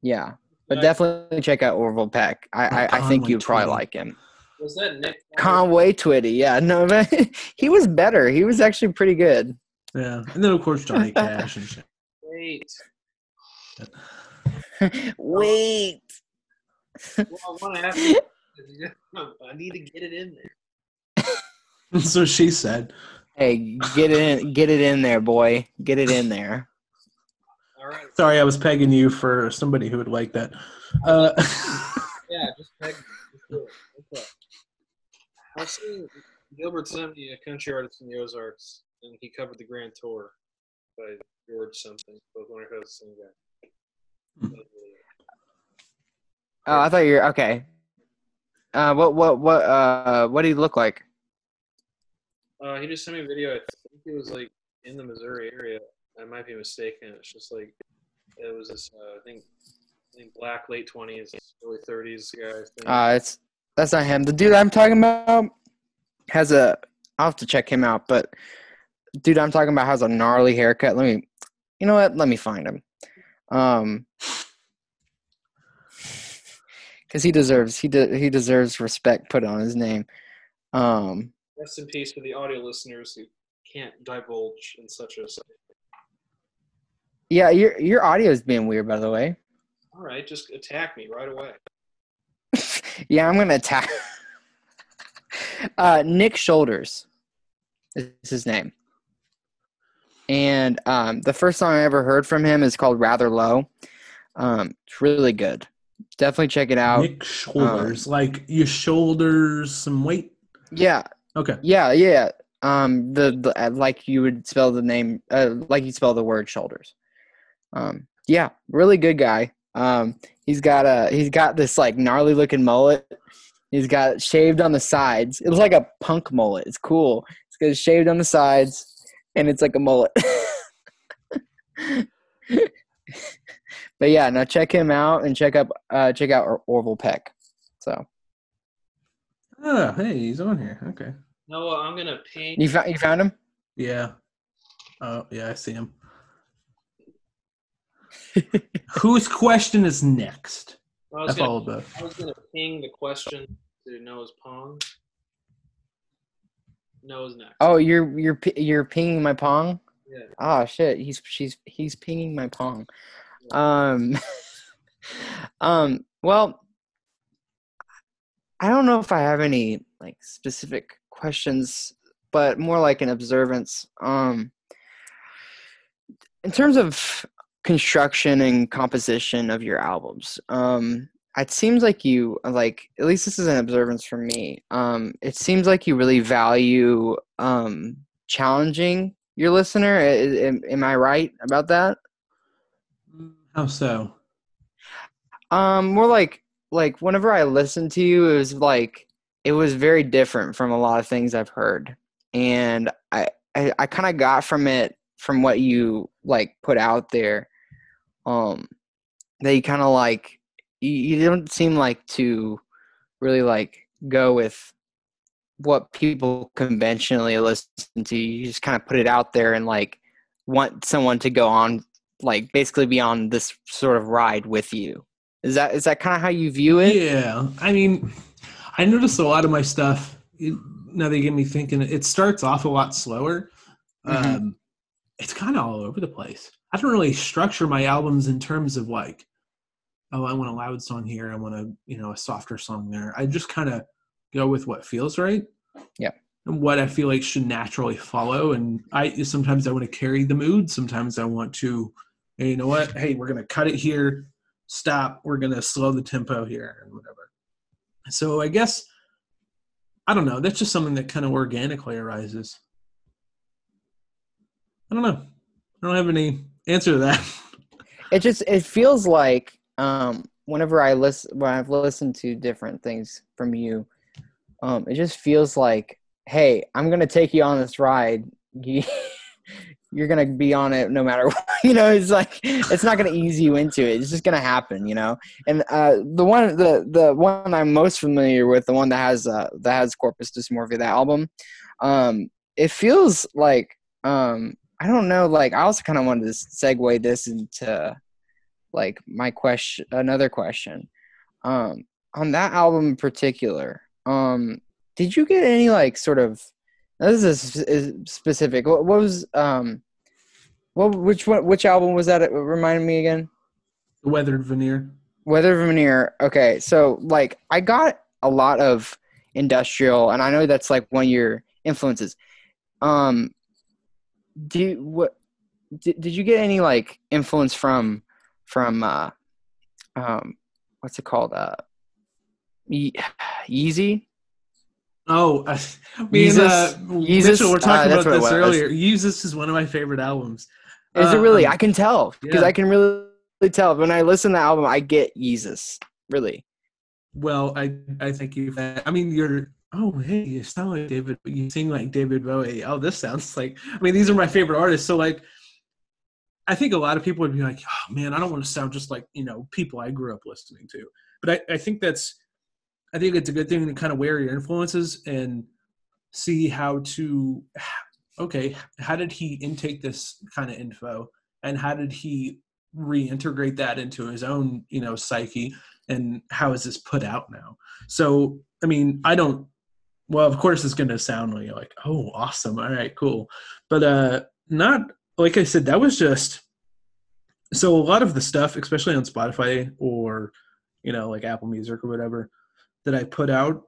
yeah, but Nice. definitely check out Orville Peck. I I, I think you'd probably Twitty. like him. Was that Nick? Conway Twitty, yeah, no, but he was better. He was actually pretty good. Yeah, and then of course Johnny Cash and shit. Wait. Wait. Well, I want to ask you. I need to get it in there. so she said. Hey, get it in, get it in there, boy. Get it in there. All right. Sorry, I was pegging you for somebody who would like that. Uh, Yeah, just peg me. Just do it. Okay. I was seeing Gilbert sent me a country artist in the Ozarks, and he covered the Grand Tour by George something. But I was wondering if it was the same guy. Hmm. Oh, I thought you're okay. Uh, what, what, what, uh, what do you look like? Uh, he just sent me a video. I think it was like in the Missouri area. I might be mistaken. It's just like it was this. Uh, I think, I think black late twenties, early thirties guy. I think. Uh, it's that's not him. The dude I'm talking about has a. I'll have to check him out, but dude I'm talking about has a gnarly haircut. Let me, you know what? Let me find him. Um, because he deserves he de- he deserves respect put on his name. Um, Rest in peace for the audio listeners who can't divulge in such a. yeah, your your audio is being weird, by the way. All right, just attack me right away. Yeah, I'm gonna attack. uh, Nick Shoulders is his name, and um, the first song I ever heard from him is called "Rather Low." Um, it's really good. Definitely check it out. Nick shoulders, like your shoulders, some weight. Yeah, Okay. yeah, yeah. Um, the, the uh, like you would spell the name, uh, like you spell the word shoulders. Um, yeah, really good guy. Um, he's got a he's got this like gnarly looking mullet. He's got shaved on the sides. It looks like a punk mullet. It's cool. It's got shaved on the sides, and it's like a mullet. but yeah, now check him out and check up uh, check out Or- Orville Peck. So Oh, hey, he's on here. Okay. No, I'm gonna ping. you found you found him. Yeah. Oh, yeah, I see him. Whose question is next? I I was, gonna, followed both. I was gonna ping the question to Noah's Pong. Noah's next. Oh, you're you're you're pinging my pong. Yeah. Oh shit, he's she's he's pinging my pong. Um, um. Well, I don't know if I have any like specific questions, but more like an observance. Um, in terms of construction and composition of your albums, um, it seems like you like at least this is an observance for me. Um, it seems like you really value um challenging your listener. Am, am I right about that? How so? Um, more like like whenever I listened to you, it was like it was very different from a lot of things I've heard, and I I, I kind of got from it from what you like put out there, um, that you kind of like you, you don't seem like to really like go with what people conventionally listen to. You just kind of put it out there and like want someone to go on like basically be on this sort of ride with you. Is that is that kind of how you view it? Yeah, I mean, I noticed a lot of my stuff. It, now they get me thinking. It starts off a lot slower. Mhm. Um, it's kind of all over the place. I don't really structure my albums in terms of like, oh, I want a loud song here. I want a you know a softer song there. I just kind of go with what feels right. Yeah. And what I feel like should naturally follow. And I sometimes I want to carry the mood. Sometimes I want to, hey, you know what? Hey, we're gonna cut it here. Stop. We're gonna slow the tempo here and whatever. So I guess I don't know. That's just something that kind of organically arises. I don't know. I don't have any answer to that. It just it feels like um whenever I listen when I've listened to different things from you, um it just feels like, hey, I'm gonna take you on this ride. You- You're gonna be on it no matter what. You know, it's like it's not gonna ease you into it. It's just gonna happen. You know, and uh, the one the the one I'm most familiar with, the one that has uh, that has Corpus Dysmorphia, that album, um, it feels like um I don't know. Like I also kind of wanted to segue this into like my question, another question. Um, on that album in particular, um, did you get any like sort of? This is, is specific. What, what was um, what which one? Which album was that? Remind me again. The weathered veneer. Weather Veneer. Okay, so like I got a lot of industrial, and I know that's like one of your influences. Um, do you, what? Did, did you get any like influence from from uh, um, what's it called? Uh, Ye- Yeezy. Oh, I mean, Yeezus- uh, Yeezus, Mitchell, we're uh, talking about what it this earlier. Yeezus is one of my favorite albums. Is it Uh, really? um, I can tell because yeah. I can really tell when I listen to the album. I get Yeezus. Really. Well, I I thank you. For that. I mean, you're. Oh, hey, you sound like David. You sing like David Bowie. Oh, this sounds like. I mean, these are my favorite artists. So, like, I think a lot of people would be like, "Oh man, I don't want to sound just like you know people I grew up listening to." But I, I think that's. I think it's a good thing to kind of wear your influences and see how to. Okay, how did he intake this kind of info, and how did he reintegrate that into his own you know psyche? and how is this put out now so i mean i don't well of course it's going to sound like, oh awesome all right cool but uh not like i said that was just so a lot of the stuff especially on spotify or you know like apple music or whatever that i put out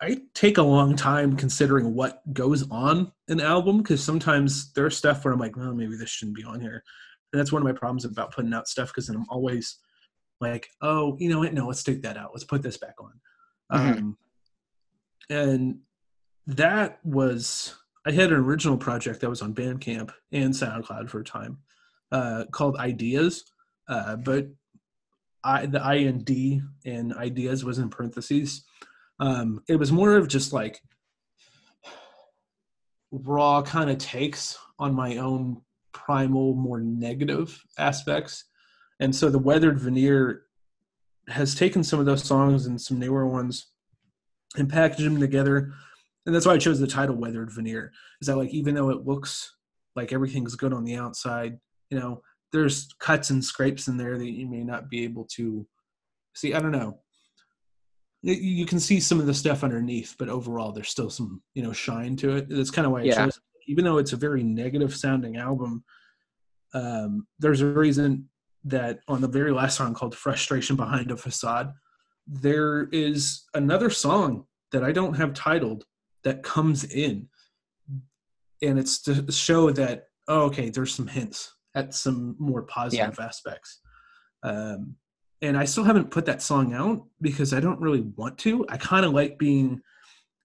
i take a long time considering what goes on an album because sometimes there's stuff where i'm like well maybe this shouldn't be on here and that's one of my problems about putting out stuff because then i'm always like, oh, you know what? No, let's take that out. Let's put this back on. Mhm. Um, and that was, I had an original project that was on Bandcamp and SoundCloud for a time uh, called Ideas, uh, but I, the I and D in Ideas was in parentheses. Um, it was more of just like raw kind of takes on my own primal, more negative aspects. And so the Weathered Veneer has taken some of those songs and some newer ones and packaged them together. And that's why I chose the title Weathered Veneer. Is that like even though it looks like everything's good on the outside, you know, there's cuts and scrapes in there that you may not be able to see. I don't know. You can see some of the stuff underneath, but overall, there's still some, you know, shine to it. That's kind of why I Yeah. chose. Even though it's a very negative sounding album, um, there's a reason that on the very last song called "Frustration Behind a Facade," there is another song that I don't have titled that comes in, and it's to show that oh, okay, there's some hints at some more positive aspects. Um, and I still haven't put that song out because I don't really want to. I kind of like being.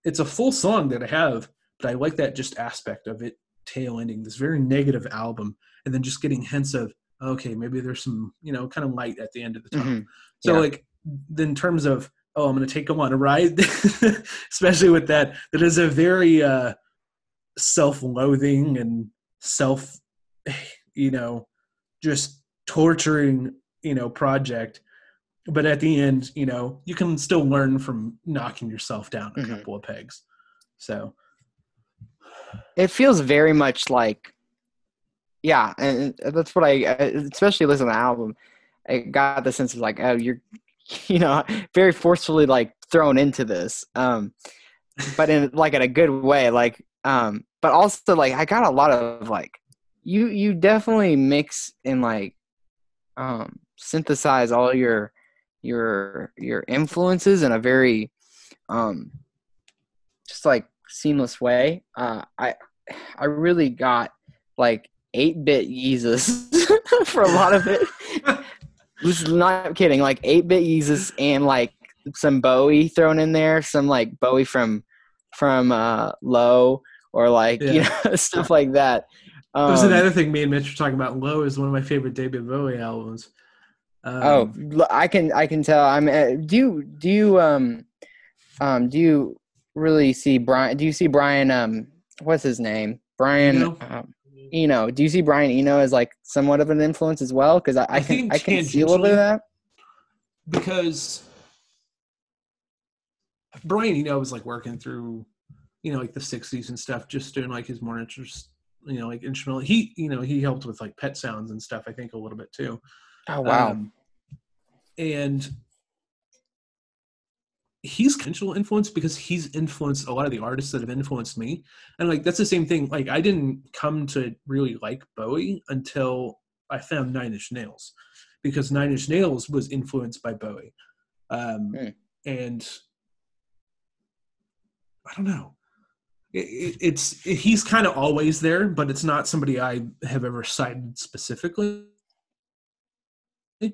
It's a full song that I have, but I like that just aspect of it tail ending this very negative album, and then just getting hints of okay, maybe there's some you know kind of light at the end of the tunnel. Mhm. So Yeah. like in terms of oh, I'm going to take them on a ride, especially with that. That is a very uh, self-loathing and self, you know, just torturing you know project. But at the end, you know, you can still learn from knocking yourself down a Mhm. couple of pegs. So it feels very much like yeah and that's what i I- especially listening to the album i got the sense of like oh you're you know very forcefully like thrown into this um but in like in a good way like um but also like i got a lot of like you you definitely mix and like um synthesize all your your your influences in a very um just like seamless way. Uh, I I really got like eight bit Yeezus for a lot of it. This is not kidding. Like eight bit Yeezus and like some Bowie thrown in there, some like Bowie from from uh, Low or like you know stuff like that. that was Um, another thing me and Mitch were talking about. Low is one of my favorite David Bowie albums. Um, oh, I can I can tell. I'm. Uh, do you do you um um do you really see Brian? Do you see Brian? Um, what's his name? Brian. Eno? Um, Eno. Do you see Brian Eno as like somewhat of an influence as well? Because I, I, I can think I can see a little bit of that. because Brian Eno, was like working through, you know, like the '60s and stuff, just doing like his more interest, you know, like instrumental. He, you know, he helped with like pet sounds and stuff. I think a little bit too. Oh wow. Um, and he's potential influence because he's influenced a lot of the artists that have influenced me. And like that's the same thing. Like I didn't come to really like Bowie until I found Nine Inch Nails, because Nine Inch Nails was influenced by Bowie. Um, Hmm. And I don't know. It, it, it's he's kind of always there, but it's not somebody I have ever cited specifically. And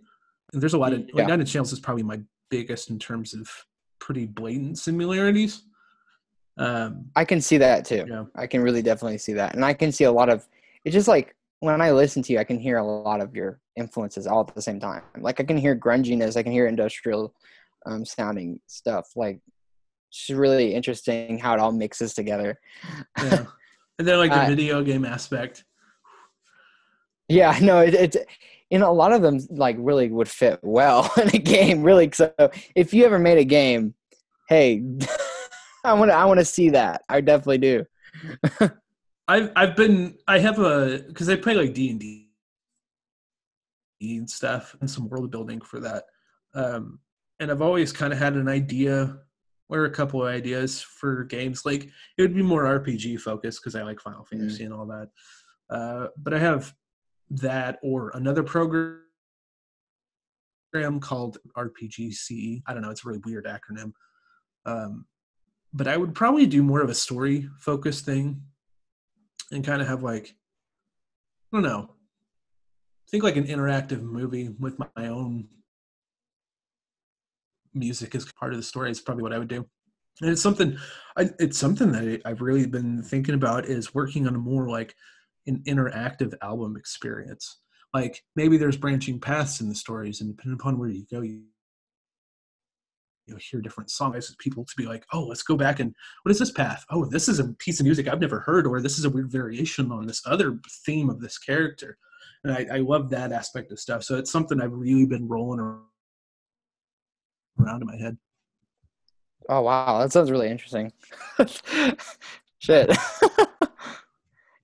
there's a lot of Yeah. like Nine Inch Nails is probably my biggest in terms of pretty blatant similarities. Um, I can see that too. Yeah. I can really definitely see that, and I can see a lot of. It's just like when I listen to you, I can hear a lot of your influences all at the same time. Like I can hear grunginess, I can hear industrial um, sounding stuff. Like it's really interesting how it all mixes together. yeah. and then like the Uh, video game aspect. Yeah, no, it, it's you know a lot of them like really would fit well in a game. Really, so if you ever made a game, hey, I want to I want to see that. I definitely do. I've I've been I have a because I play like D and and stuff and some world building for that, um, and I've always kind of had an idea or a couple of ideas for games. Like it would be more RPG focused because I like Final Fantasy and all that. Uh, but I have that or another program called RPG CE. I don't know. It's a really weird acronym. Um, but I would probably do more of a story focused thing and kind of have like I don't know. Think like an interactive movie with my own music as part of the story is probably what I would do. and it's something I, it's something that i've really been thinking about is working on a more like an interactive album experience. Like maybe there's branching paths in the stories and depending upon where you go you you know hear different songs. People to be like oh let's go back and what is this path? Oh this is a piece of music i've never heard or this is a weird variation on this other theme of this character. And i, I love that aspect of stuff. So it's something i've really been rolling around in my head. Oh wow, that sounds really interesting. Shit.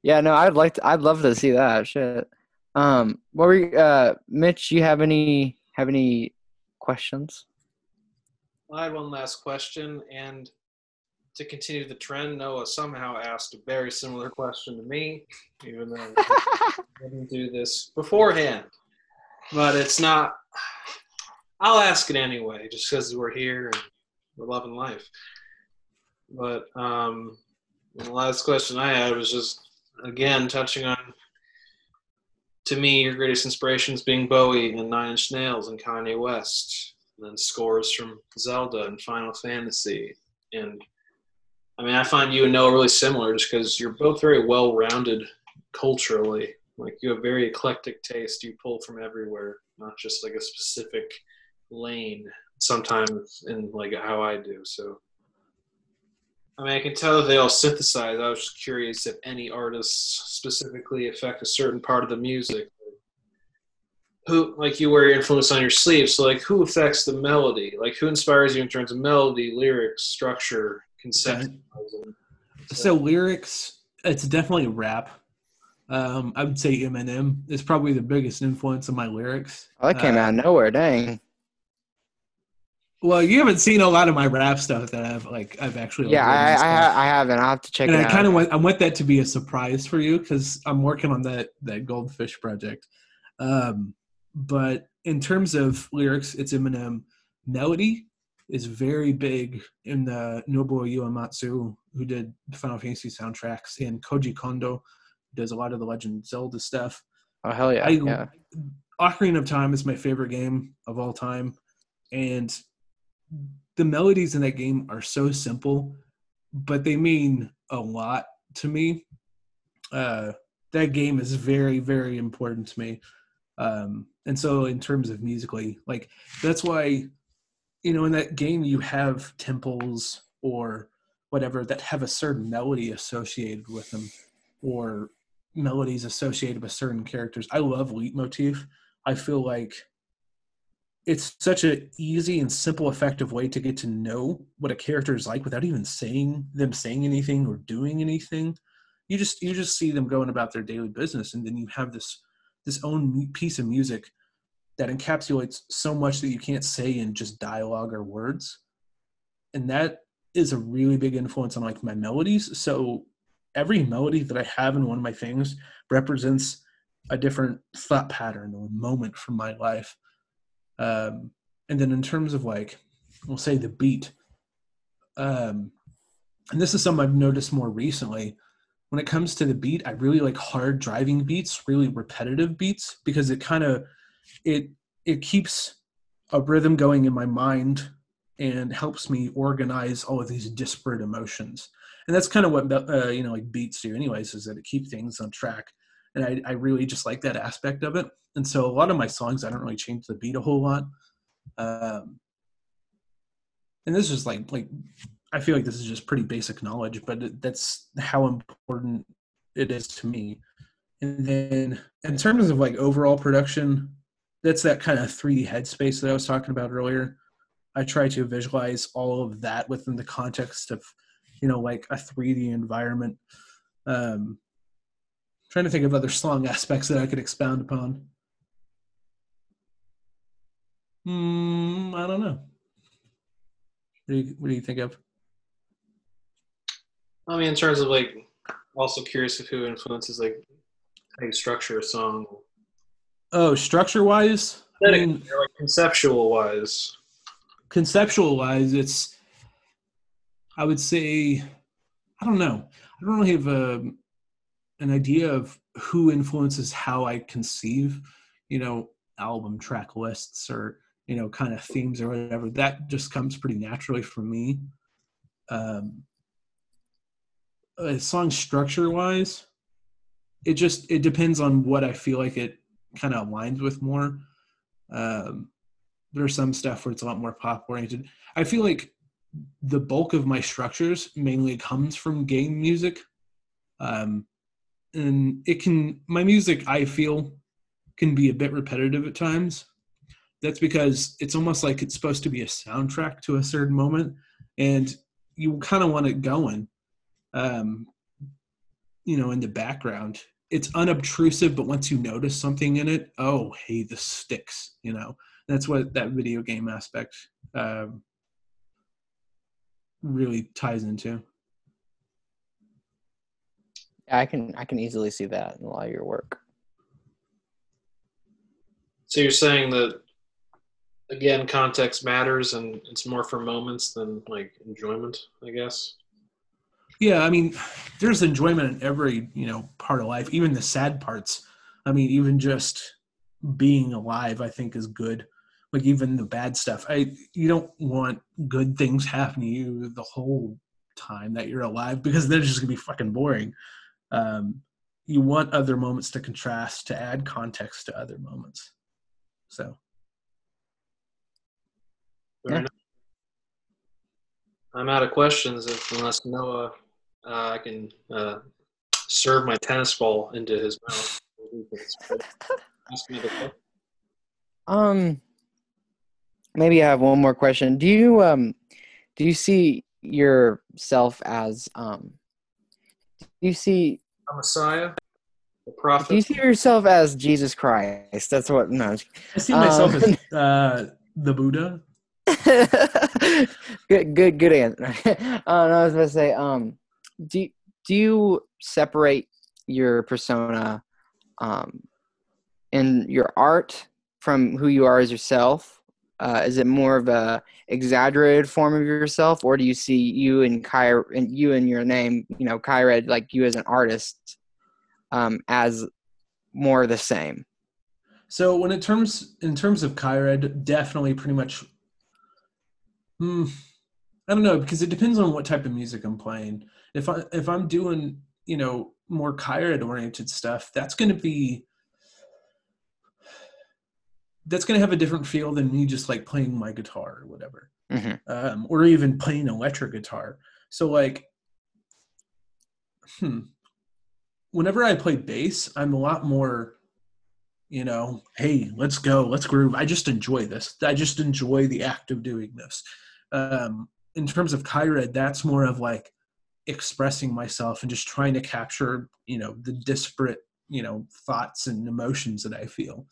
yeah, no, I'd like to. I'd love to see that. Shit. Um, what were you, uh, Mitch? You have any have any questions? I have one last question, and to continue the trend, Noah somehow asked a very similar question to me, even though I didn't do this beforehand. But it's not. I'll ask it anyway, just because we're here and we're loving life. But um, the last question I had was just again touching on to me your greatest inspirations being Bowie and Nine Inch Nails and Kanye West, and then scores from Zelda and Final Fantasy. And I mean, I find you and Noah really similar just because you're both very well rounded culturally. Like you have very eclectic taste. You pull from everywhere, not just like a specific lane sometimes in like how I do. So, I mean, I can tell that they all synthesize. I was just curious if any artists specifically affect a certain part of the music. Who, like, you wear your influence on your sleeve. So, like, who affects the melody? Like, who inspires you in terms of melody, lyrics, structure, concept? Okay. So, lyrics, it's definitely rap. Um, I would say Eminem is probably the biggest influence on my lyrics. Oh, that came uh, out of nowhere. Dang. Well, you haven't seen a lot of my rap stuff that I've like I've actually. Yeah, I, I, I haven't. I'll have to check. And I kind of want I want that to be a surprise for you because I'm working on that that goldfish project. Um, but in terms of lyrics, it's Eminem. Melody is very big in the Nobuo Uematsu, who did Final Fantasy soundtracks, and Koji Kondo, does a lot of the Legend Zelda stuff. Oh hell yeah! I, yeah. Ocarina of Time is my favorite game of all time, and the melodies in that game are so simple, but they mean a lot to me. Uh, that game is very, very important to me. Um, and so, in terms of musically, like that's why, you know, in that game you have temples or whatever that have a certain melody associated with them, or melodies associated with certain characters. I love leitmotif. I feel like it's such an easy and simple effective way to get to know what a character is like without even saying them saying anything or doing anything. You just you just see them going about their daily business and then you have this this own piece of music that encapsulates so much that you can't say in just dialogue or words. And that is a really big influence on like my melodies. So every melody that i have in one of my things represents a different thought pattern or moment from my life um, and then in terms of like, we'll say the beat, um, and this is something I've noticed more recently. When it comes to the beat, I really like hard driving beats, really repetitive beats, because it kind of it it keeps a rhythm going in my mind and helps me organize all of these disparate emotions. And that's kind of what uh, you know, like beats do, anyways, is that it keeps things on track and I, I really just like that aspect of it. And so a lot of my songs, I don't really change the beat a whole lot. Um, and this is like like I feel like this is just pretty basic knowledge, but that's how important it is to me. And then in terms of like overall production, that's that kind of 3D headspace that I was talking about earlier. I try to visualize all of that within the context of, you know, like a 3D environment. Um, trying to think of other song aspects that I could expound upon. Hmm, I don't know. What do you What do you think of? I mean, in terms of like, also curious of who influences like how you structure a song. Oh, structure wise, I mean, like conceptual wise. Conceptual wise, it's. I would say, I don't know. I don't really have a an idea of who influences how I conceive, you know, album track lists or you know kind of themes or whatever. That just comes pretty naturally for me. um, a song structure wise, it just it depends on what I feel like it kind of aligns with more. Um, there's some stuff where it's a lot more pop oriented. I feel like the bulk of my structures mainly comes from game music. Um, and it can, my music, I feel, can be a bit repetitive at times. That's because it's almost like it's supposed to be a soundtrack to a certain moment, and you kind of want it going, um, you know, in the background. It's unobtrusive, but once you notice something in it, oh, hey, this sticks, you know. That's what that video game aspect um, really ties into. I can I can easily see that in a lot of your work. So you're saying that again, context matters, and it's more for moments than like enjoyment, I guess. Yeah, I mean, there's enjoyment in every you know part of life, even the sad parts. I mean, even just being alive, I think, is good. Like even the bad stuff. I you don't want good things happening to you the whole time that you're alive because they're just gonna be fucking boring. Um, you want other moments to contrast to add context to other moments. So Yeah. I'm out of questions if unless Noah, uh, I can uh, serve my tennis ball into his mouth. Ask me the question. Um, maybe I have one more question. Do you um, do you see yourself as um, do you see A Messiah, the do you see yourself as Jesus Christ? That's what no. I'm I see myself Um, as uh, the Buddha. good, good, good answer. no, I was about to say, um, do do you separate your persona, um, in your art from who you are as yourself? Uh, is it more of a exaggerated form of yourself, or do you see you and Kai and you and your name, you know, Qired, like you as an artist, um, as more the same? So when it terms in terms of Qired, definitely pretty much. Hmm, I don't know because it depends on what type of music I'm playing. If I if I'm doing you know more Qired oriented stuff, that's going to be that's going to have a different feel than me just like playing my guitar or whatever, Mhm. um, or even playing electric guitar. So like, hmm, whenever I play bass, I'm a lot more you know, hey, let's go, let's groove. I just enjoy this. I just enjoy the act of doing this. Um, in terms of Qired, that's more of like expressing myself and just trying to capture, you know, the disparate, you know, thoughts and emotions that I feel.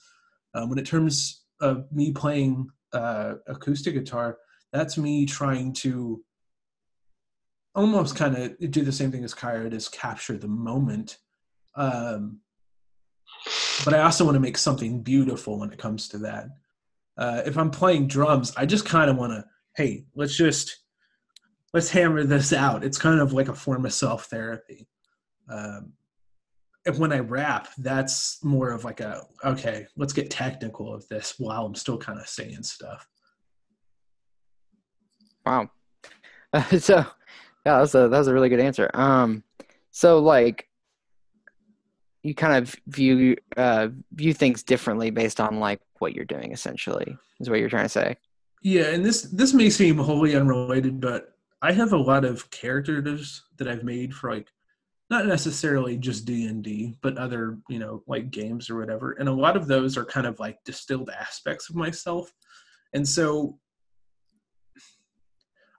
Um, when it terms of me playing uh, acoustic guitar, that's me trying to almost kind of do the same thing as Qired, is capture the moment. Um, but I also want to make something beautiful when it comes to that. Uh, if I'm playing drums, I just kind of want to, hey, let's just let's hammer this out. It's kind of like a form of self therapy. Um, and when I rap, that's more of like a okay, let's get technical with this while I'm still kind of saying stuff. Wow. so, yeah, that was a that was a really good answer. Um, so like, you kind of view uh view things differently based on like what you're doing. Essentially, is what you're trying to say. Yeah, and this this may seem wholly unrelated, but I have a lot of characters that I've made for like not necessarily just D and D, but other you know like games or whatever, and a lot of those are kind of like distilled aspects of myself, and so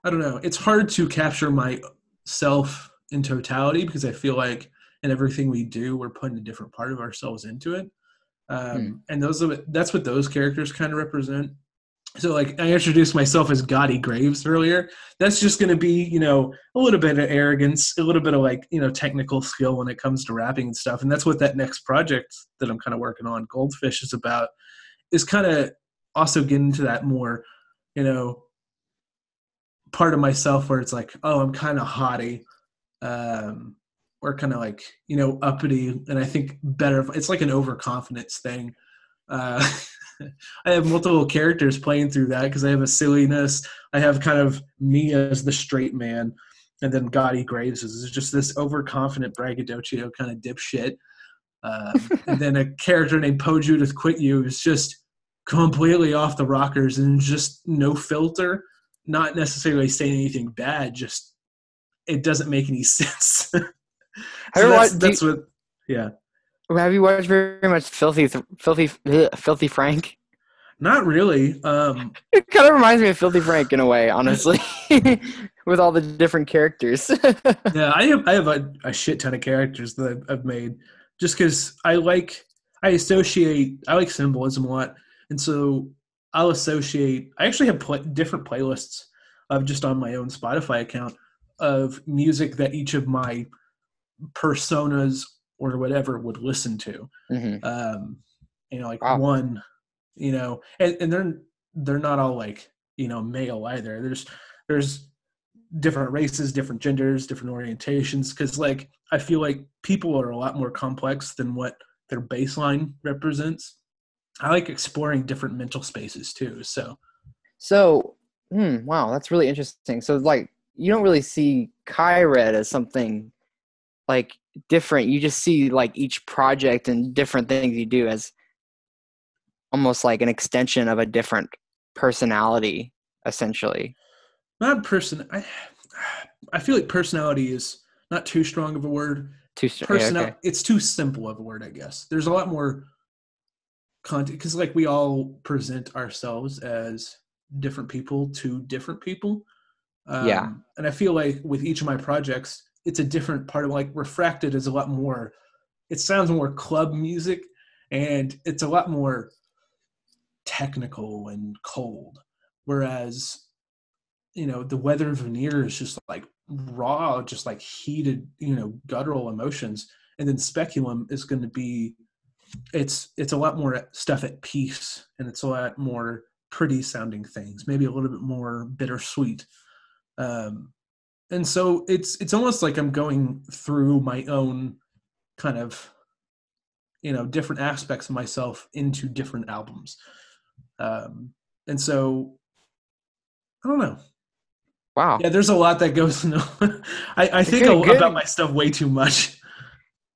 I don't know. It's hard to capture myself in totality because I feel like in everything we do, we're putting a different part of ourselves into it, um, and those are, that's what those characters kind of represent so like I introduced myself as Gotti Graves earlier. That's just going to be, you know, a little bit of arrogance, a little bit of like, you know, technical skill when it comes to rapping and stuff. And that's what that next project that I'm kind of working on, Goldfish, is about. Is kind of also getting into that more, you know, part of myself where it's like, oh, I'm kind of haughty, um, or kind of like, you know, uppity. And I think better. It's like an overconfidence thing. Uh, I have multiple characters playing through that because I have a silliness. I have kind of me as the straight man, and then Gotti Graves is just this overconfident braggadocio kind of dipshit. Um, and then a character named Poe Judith Quit You is just completely off the rockers and just no filter, not necessarily saying anything bad, just it doesn't make any sense. so that's, watched- that's what, yeah. Have you watched very much Filthy, Filthy, Filthy Frank? Not really. Um, It kind of reminds me of Filthy Frank in a way, honestly, with all the different characters. yeah, I have I have a, a shit ton of characters that I've, made just because I like I associate I like symbolism a lot, and so I'll associate. I actually have pla different playlists of just on my own Spotify account of music that each of my personas or whatever would listen to. hmm Um, you know, like Wow. one, you know, and, and they're they're not all like you know male either. There's there's different races, different genders, different orientations. Because like I feel like people are a lot more complex than what their baseline represents. I like exploring different mental spaces too. So So, hmm, wow, that's really interesting. So, like, you don't really see Qired as something like different. You just see like each project and different things you do as almost like an extension of a different personality, essentially. not person. I I feel like personality is not too strong of a word. Too str- yeah, okay. it's too simple of a word i guess there's a lot more content because like we all present ourselves as different people to different people um, Yeah. and i feel like with each of my projects it's a different part of like refracted is a lot more it sounds more club music and it's a lot more technical and cold. Whereas you know the weather veneer is just like raw just like heated you know guttural emotions. And then speculum is going to be it's it's a lot more stuff at peace and it's a lot more pretty sounding things maybe a little bit more bittersweet. Um and so it's it's almost like i'm going through my own kind of you know different aspects of myself into different albums um and so i don't know Wow. yeah, there's a lot that goes into. I, I think Good, a- good. about my stuff way too much.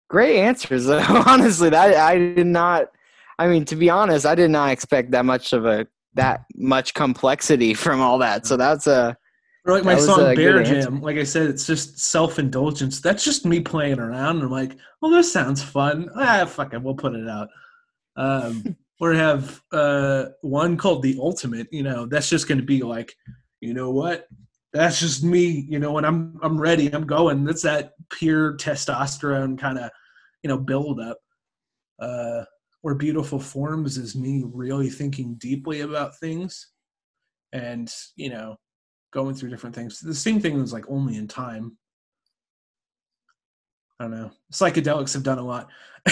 Great answers. Honestly, that I did not. I mean, to be honest, I did not expect that much of a that much complexity from all that. So that's a Or like my That song Bear answer. Jam. Like I said, it's just self indulgence. That's just me playing around. And I'm like, well, this sounds fun. Ah, fuck it, we'll put it out. Um, or have uh, one called The Ultimate. You know, that's just going to be like, you know what? That's just me. You know, when I'm I'm ready, I'm going. That's that pure testosterone kind of, you know, build up. Uh, or beautiful forms is me really thinking deeply about things, and you know, going through different things. The same thing was like only in time. I don't know. Psychedelics have done a lot.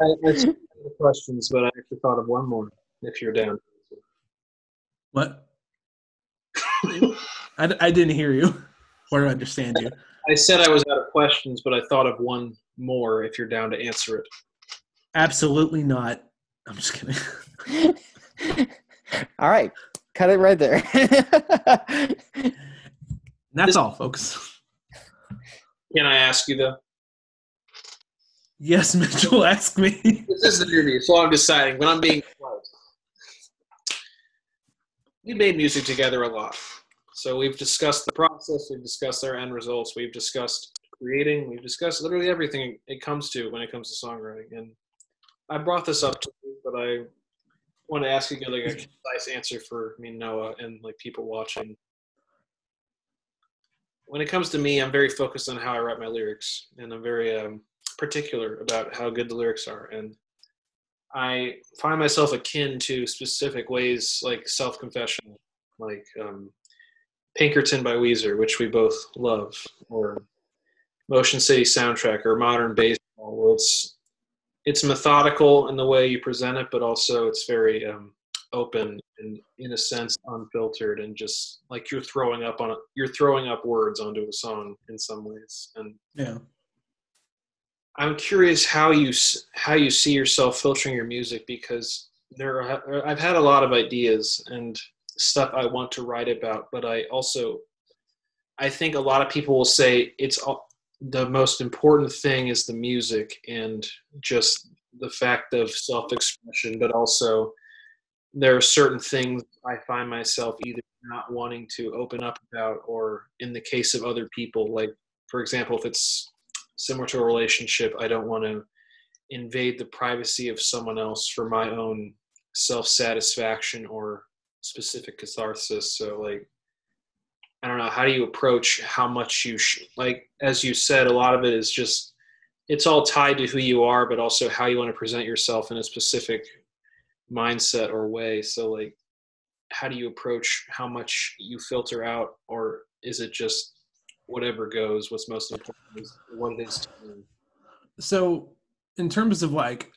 I, I questions, but I actually thought of one more. If you're down. what? I didn't hear you or understand you. I said I was out of questions, but I thought of one more. If you're down to answer it. Absolutely not. I'm just kidding. all right, cut it right there. That's This- all, folks. Can I ask you though? Yes, Mitchell, ask me. This is the interview, so I'm deciding. when I'm being close. We made music together a lot. So we've discussed the process, we've discussed our end results, we've discussed creating, we've discussed literally everything it comes to when it comes to songwriting. And I brought this up to you, but I want to ask you like a concise answer for me, Noah, and like people watching. When it comes to me, I'm very focused on how I write my lyrics, and I'm very um, particular about how good the lyrics are. And I find myself akin to specific ways like self confession, like um, Pinkerton by Weezer, which we both love, or Motion City soundtrack, or modern baseball, where it's it's methodical in the way you present it, but also it's very um, open and, in a sense, unfiltered, and just like you're throwing up on you're throwing up words onto a song in some ways, and Yeah. I'm curious how you how you see yourself filtering your music because there are, I've had a lot of ideas and stuff I want to write about, but I also I think a lot of people will say it's all, the most important thing is the music and just the fact of self-expression, but also there are certain things I find myself either not wanting to open up about, or in the case of other people, like for example, if it's similar to a relationship, I don't want to invade the privacy of someone else for my own self-satisfaction or specific catharsis. So like I don't know, how do you approach how much you sh- like as you said a lot of it is just it's all tied to who you are but also how you want to present yourself in a specific mindset or way. So like how do you approach how much you filter out or is it just whatever goes what's most important is what it is to you? So, in terms of like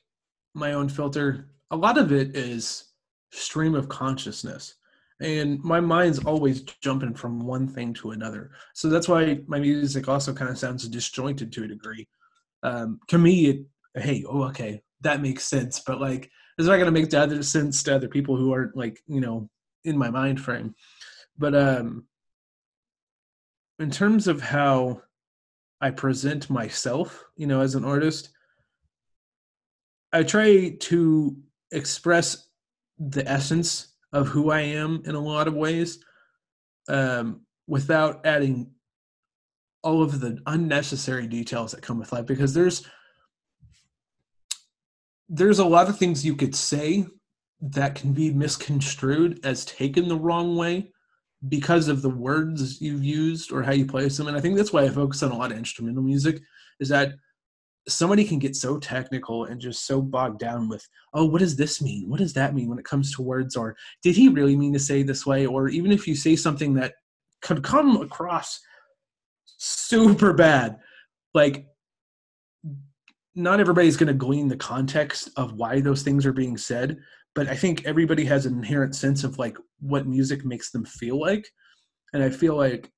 my own filter, a lot of it is stream of consciousness. And my mind's always jumping from one thing to another. So that's why my music also kind of sounds disjointed to a degree. Um, to me, it, hey, oh, okay, that makes sense. But like, it's not going to make the other sense to other people who aren't like, you know, in my mind frame. But um, in terms of how I present myself, you know, as an artist, I try to express the essence of who I am in a lot of ways um, without adding all of the unnecessary details that come with life because there's there's a lot of things you could say that can be misconstrued as taken the wrong way because of the words you've used or how you place them. And i think that's why i focus on a lot of instrumental music is that somebody can get so technical and just so bogged down with oh what does this mean? What does that mean when it comes to words? Or did he really mean to say this way? Or even if you say something that could come across super bad like not everybody's going to glean the context of why those things are being said but i think everybody has an inherent sense of like what music makes them feel like and i feel like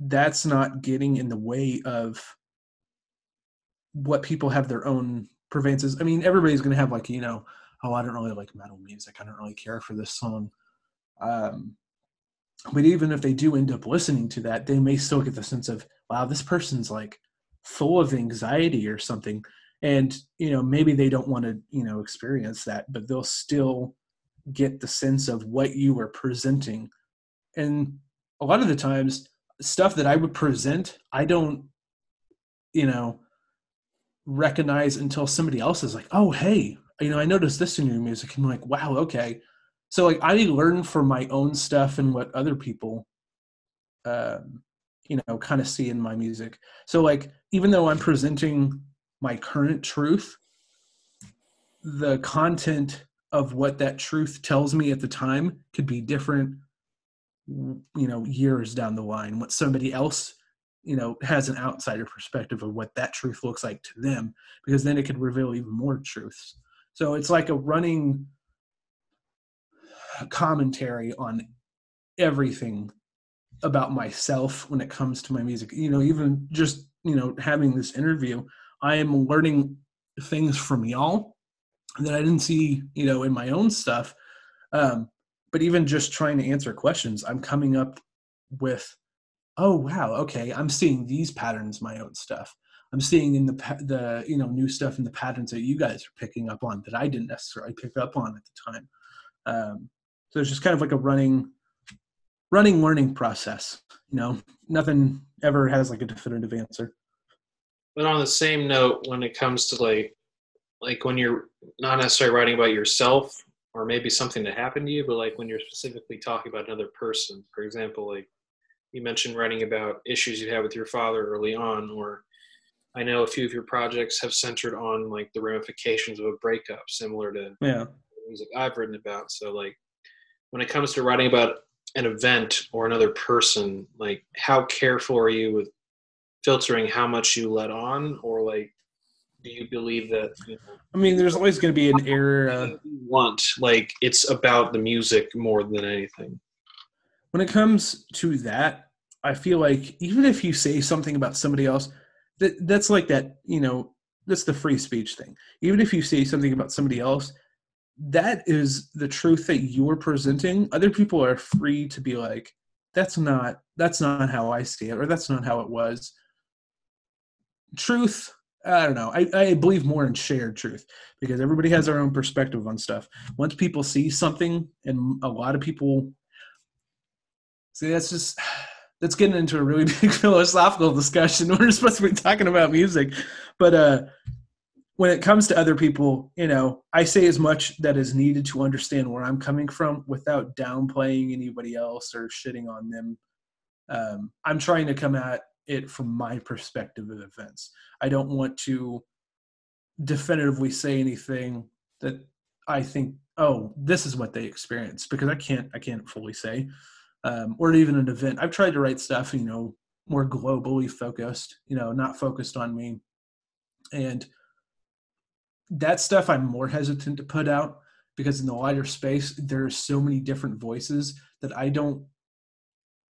that's not getting in the way of what people have their own preferences. I mean, everybody's going to have like, you know, oh, I don't really like metal music. I don't really care for this song. Um, but even if they do end up listening to that, they may still get the sense of, wow, this person's like full of anxiety or something. And, you know, maybe they don't want to, you know, experience that, but they'll still get the sense of what you are presenting. And a lot of the times, stuff that I would present, I don't, you know, recognize until somebody else is like, oh, hey, you know, I noticed this in your music. And I'm like, wow, okay. So like I learn from my own stuff and what other people, um, you know, kind of see in my music. So like even though I'm presenting my current truth, the content of what that truth tells me at the time could be different you know years down the line what somebody else you know has an outsider perspective of what that truth looks like to them because then it could reveal even more truths. So it's like a running commentary on everything about myself when it comes to my music. You know even just you know having this interview i am learning things from y'all that i didn't see you know in my own stuff. Um but even just trying to answer questions i'm coming up with oh wow okay i'm seeing these patterns my own stuff. I'm seeing in the the you know new stuff in the patterns that you guys are picking up on that i didn't necessarily pick up on at the time. Um, so it's just kind of like a running running learning process you know? Nothing ever has like a definitive answer. But on the same note when it comes to like like when you're not necessarily writing about yourself or maybe something that happened to you but like when you're specifically talking about another person for example like you mentioned writing about issues you had with your father early on or i know a few of your projects have centered on like the ramifications of a breakup similar to yeah. music i've written about. So like when it comes to writing about an event or another person like how careful are you with filtering how much you let on? Or like do you believe that you know, i mean there's always going to be an error uh, you want like it's about the music more than anything. when it comes to that, I feel like even if you say something about somebody else, that that's like that, you know, that's the free speech thing. Even if you say something about somebody else, that is the truth that you're presenting. Other people are free to be like, that's not that's not how I see it, or that's not how it was. Truth, I don't know. I, I believe more in shared truth because everybody has their own perspective on stuff. Once people see something, and a lot of people see, that's just that's getting into a really big philosophical discussion. We're supposed to be talking about music, but uh, when it comes to other people, you know, I say as much that is needed to understand where I'm coming from without downplaying anybody else or shitting on them. Um, I'm trying to come at it from my perspective of events. I don't want to definitively say anything that I think, oh, this is what they experienced because I can't, I can't fully say, um, or even an event. I've tried to write stuff, you know, more globally focused, you know, not focused on me, and that stuff I'm more hesitant to put out because in the wider space there are so many different voices that I don't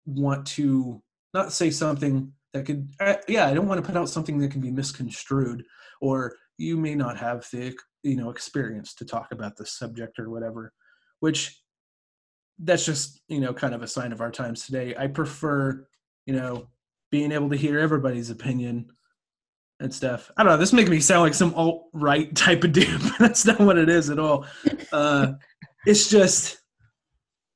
want to not say something that could uh, yeah I don't want to put out something that can be misconstrued or you may not have the you know experience to talk about the subject or whatever which that's just you know kind of a sign of our times today I prefer you know being able to hear everybody's opinion and stuff. I don't know. This makes me sound like some alt right type of dude, but that's not what it is at all. Uh, it's just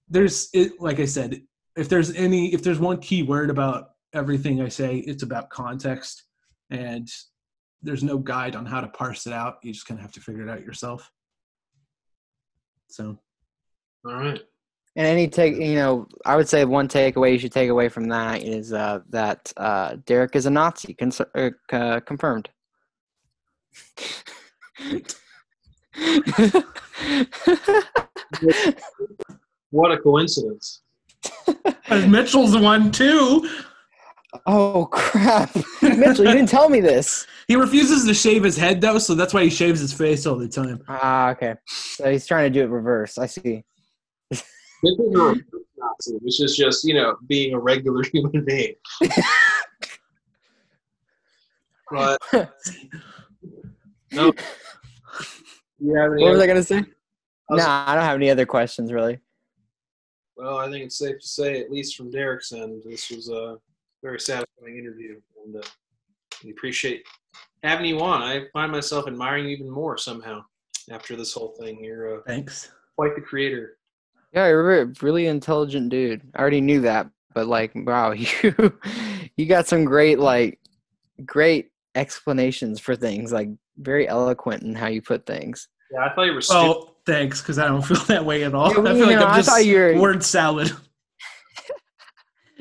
there's it. Like I said, if there's any, if there's one key word about everything I say, it's about context, and there's no guide on how to parse it out. You just kind of have to figure it out yourself. So, all right. And any take, you know, I would say one takeaway you should take away from that is uh, that uh, Deriq is a Nazi, cons- uh, confirmed. what a coincidence! Mitchell's one too. Oh crap, Mitchell! You didn't tell me this. He refuses to shave his head though, so that's why he shaves his face all the time. Ah, okay. So he's trying to do it reverse. I see. This is not Nazi, which is just, you know, being a regular human being. but no. You have any what was I gonna say? I nah, I don't have any other questions really. Well, I think it's safe to say, at least from Deriq's end, this was a very satisfying interview, and uh, we appreciate having you on. I find myself admiring you even more somehow after this whole thing. You're uh, thanks, quite the creator. Yeah, you're a really intelligent dude. I already knew that, but like, wow, you you got some great like great explanations for things, like very eloquent in how you put things. Yeah, I thought you were. Stupid. Oh, thanks, because I don't feel that way at all. Yeah, I feel like know, I'm just you're... word salad.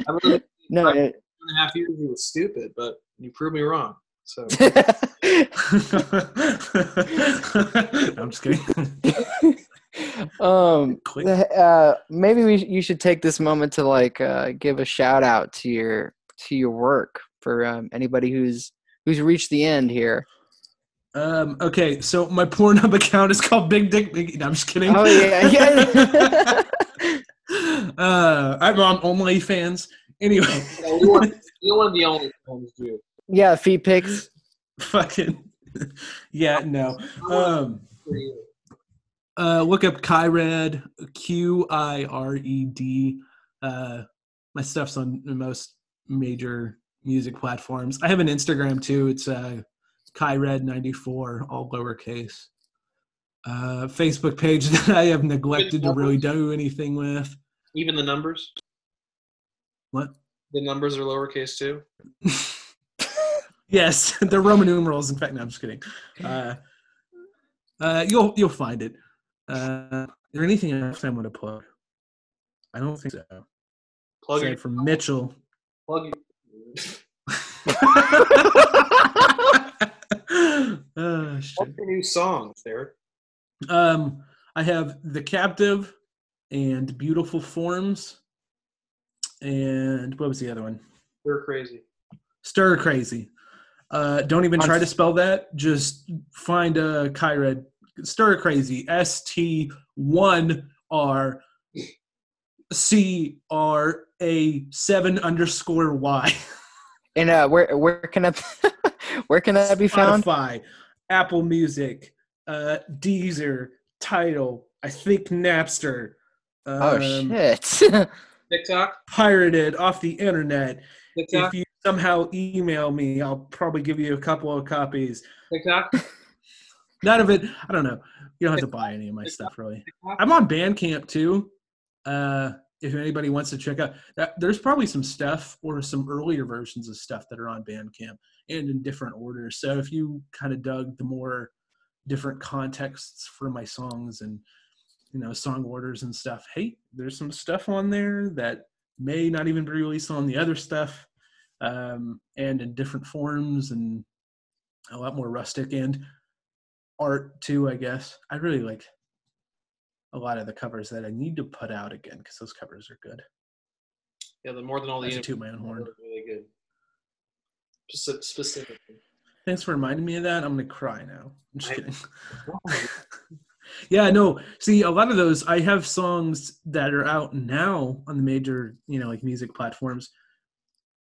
I really, no, like, it... two and a half years you were stupid, but you proved me wrong. So I'm just kidding um uh, maybe we you should take this moment to like uh, give a shout out to your to your work for um, anybody who's who's reached the end here. Um okay so my pornhub account is called big dick big no, i'm just kidding. Oh yeah yeah uh i'm on OnlyFans. Anyway. You want, you want the only ones dude. Yeah feet pics. Fucking yeah no. Um uh, look up Qired, Q I R E D. Uh, my stuff's on most major music platforms. I have an Instagram too. It's uh, Qired94, all lowercase. Uh, Facebook page that I have neglected to really do anything with. Even the numbers? What? The numbers are lowercase too? yes, they're Roman numerals. In fact, no, I'm just kidding. Uh, uh, you'll you'll find it. Uh, is there anything else I'm going to plug? I don't think so. Plug it from Mitchell. Plug it. uh, What's your new songs, Deriq? Um, I have The Captive and Beautiful Forms. And what was the other one? Stir Crazy. Stir Crazy. Uh, don't even try to spell that. Just find a Qired stir crazy. S T one R C R A seven underscore Y. And uh, where where can I Where can that be found? Spotify, Apple Music, uh, Deezer, Tidal, I think Napster. Um, Oh shit! TikTok, Pirated off the internet. TikTok, If you somehow email me, I'll probably give you a couple of copies. TikTok, None of it. I don't know. You don't have to buy any of my stuff really. I'm on Bandcamp too. Uh, if anybody wants to check out, that, there's probably some stuff or some earlier versions of stuff that are on Bandcamp and in different orders. So if you kind of dug the more different contexts for my songs and you know song orders and stuff, hey, there's some stuff on there that may not even be released on the other stuff, um, and in different forms and a lot more rustic and art too. I guess I really like a lot of the covers that I need to put out again because those covers are good. Yeah, the more than all the That's a Universe toot my own horn. really good. Speci- Specifically. Thanks for reminding me of that. I'm gonna cry now. I'm just I- kidding. yeah, no. See, a lot of those I have songs that are out now on the major, you know, like music platforms.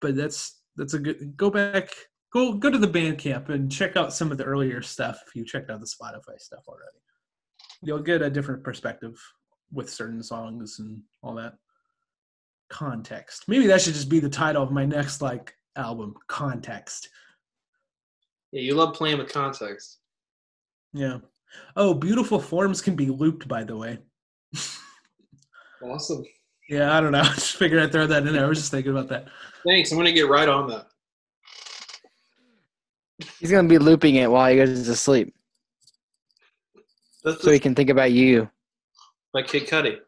But that's that's a good go back go go to the Bandcamp and check out some of the earlier stuff if you checked out the Spotify stuff already. You'll get a different perspective with certain songs and all that context. Maybe that should just be the title of my next like album, Context. Yeah, you love playing with context. Yeah. Oh, beautiful forms can be looped, by the way. Awesome. Yeah, I don't know. I just figured I'd throw that in there. I was just thinking about that. Thanks. I'm gonna get right on that. He's gonna be looping it while he goes to sleep, That's so he can think about you. by Kid Cudi.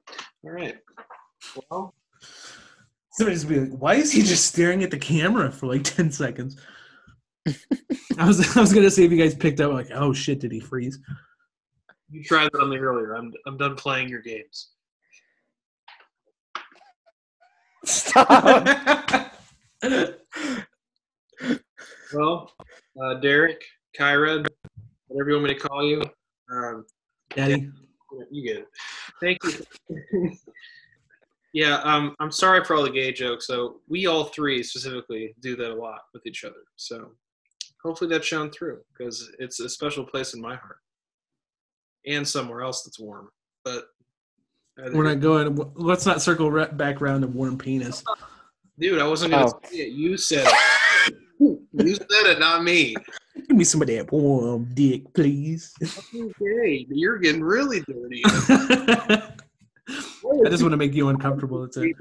All right. Well, Somebody's gonna be like, "Why is he just staring at the camera for like ten seconds?" I was I was gonna see if you guys picked up like, "Oh shit, did he freeze?" you tried that on me earlier. I'm I'm done playing your games. Stop. Well, uh, Deriq, Qired, whatever you want me to call you, um, Daddy, you get it. Thank you. yeah, um, I'm sorry for all the gay jokes. So we all three specifically do that a lot with each other. So hopefully that's shown through because it's a special place in my heart and somewhere else that's warm. But uh, we're not going. Let's not circle back around to warm penis. dude, I wasn't gonna Oh. say it. You said it. You said it, not me. Give me some of that warm dick, please. Okay, you're getting really dirty. I just want to make you uncomfortable. That's it.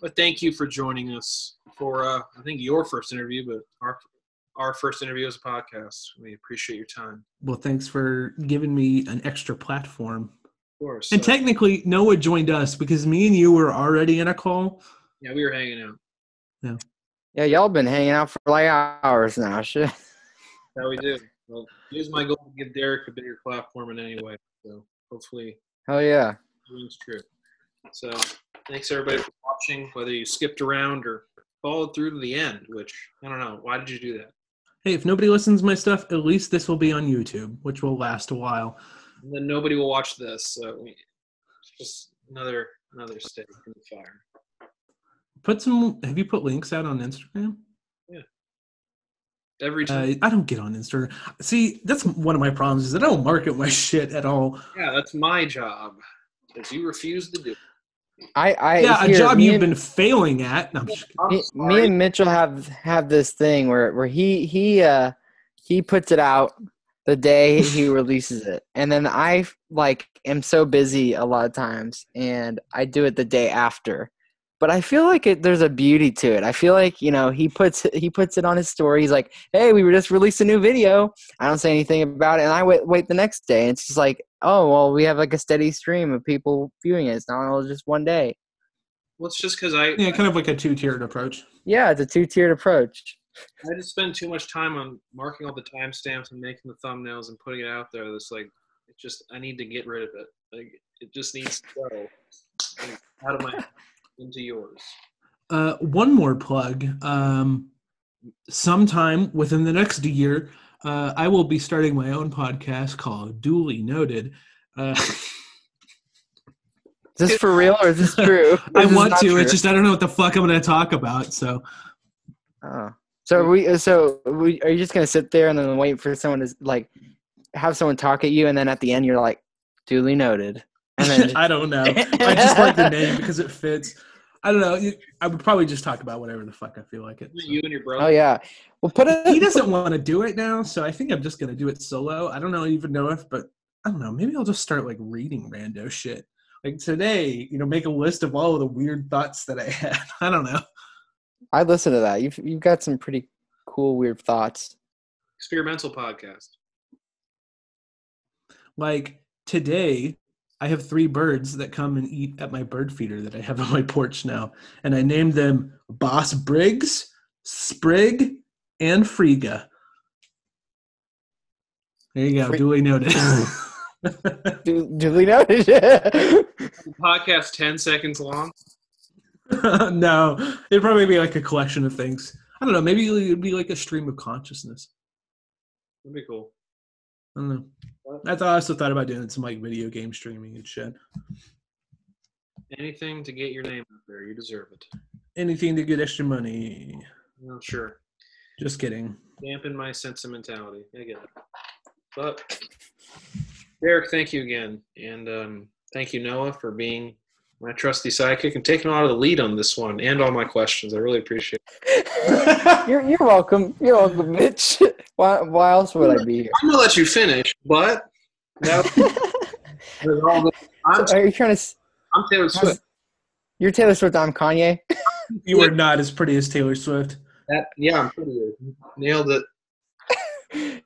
But thank you for joining us for uh, I think your first interview, but our our first interview as a podcast. We appreciate your time, Well, thanks for giving me an extra platform. of course. And So, technically, Noah joined us because me and you were already in a call. yeah, we were hanging out. Yeah, y'all been hanging out for like hours now. Shit. That's how we do. Well, here's my goal to give Deriq a bigger platform in any way. So hopefully, Hell yeah. dreams true. So thanks everybody for watching. Whether you skipped around or followed through to the end, which I don't know. Why did you do that? Hey, if nobody listens to my stuff, at least this will be on YouTube, which will last a while. And then nobody will watch this. So we, just another another stake in the fire. Put some. Have you put links out on Instagram? Yeah. Every time. Uh, I don't get on Instagram. See, that's one of my problems is I don't market my shit at all. Yeah, that's my job. Because you refuse to do. it. I, I yeah, a job you've and- been failing at. No, I'm just kidding. I'm me, me and Mitchell have have this thing where where he he uh he puts it out the day he releases it, and then I like am so busy a lot of times, and I do it the day after. But I feel like it, there's a beauty to it. I feel like you know he puts he puts it on his story. He's like, "Hey, we just released a new video." I don't say anything about it, and I wait wait the next day. And it's just like, oh well, we have like a steady stream of people viewing it. It's not all just one day. Well, it's just because I Yeah, kind of like a two-tiered approach. Yeah, it's a two tiered approach. I just spend too much time on marking all the timestamps and making the thumbnails and putting it out there. That's like, it just I need to get rid of it. Like it just needs to go like, out of my into yours. Uh, one more plug. Um, sometime within the next year, uh, I will be starting my own podcast called Duly Noted. Uh, Is this for real or is this true? I This want to. true. It's just I don't know what the fuck I'm going to talk about. So Oh. So are we so we, are you just gonna sit there and then wait for someone to like have someone talk at you, and then at the end you're like, duly noted, and then I don't know. I just like the name because it fits. I don't know. I would probably just talk about whatever the fuck I feel like it. You and your brother. oh yeah, well put it. He doesn't want to do it now, so I think I'm just gonna do it solo. I don't know even know if, but I don't know. Maybe I'll just start like reading rando shit. Like today, you know, make a list of all of the weird thoughts that I had. I don't know. I listen to that. You've you've got some pretty cool weird thoughts. Experimental podcast. Like today, I have three birds that come and eat at my bird feeder that I have on my porch now, and I named them Boss Briggs, Sprig, and Frigga. There you go. Fri- Duly noted. Du- duly noted. Podcast ten seconds long. no, it'd probably be like a collection of things. I don't know. Maybe it'd be like a stream of consciousness. That'd be cool. I don't know. I thought I also thought about doing some like video game streaming and shit. Anything to get your name out there. You deserve it. Anything to get extra money. I'm sure. Just kidding. Dampen my sentimentality. I get it. But Deriq, thank you again, and um, thank you Noah for being my trusty sidekick and taking a lot of the lead on this one and all my questions. I really appreciate. it. you're you're welcome. You're welcome, Mitch. Why why else would I be here? I'm gonna let you finish, but no, there's all this- I'm, Are you trying to? I'm Taylor Swift. You're Taylor Swift. I'm Kanye. You are not as pretty as Taylor Swift. That, yeah, I'm pretty good. Nailed it.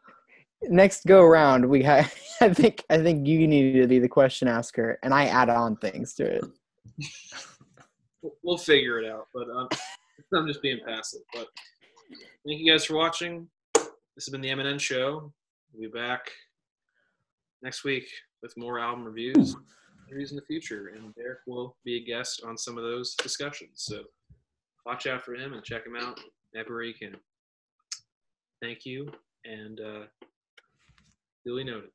Next go around, we have. I think I think you need to be the question asker, and I add on things to it. We'll- figure it out, but um, I'm just being passive. But thank you guys for watching. This has been the M&N Show. We'll be back next week with more album reviews, reviews in the future, and Deriq will be a guest on some of those discussions. So watch out for him and check him out everywhere you can. Thank you, and uh, duly noted.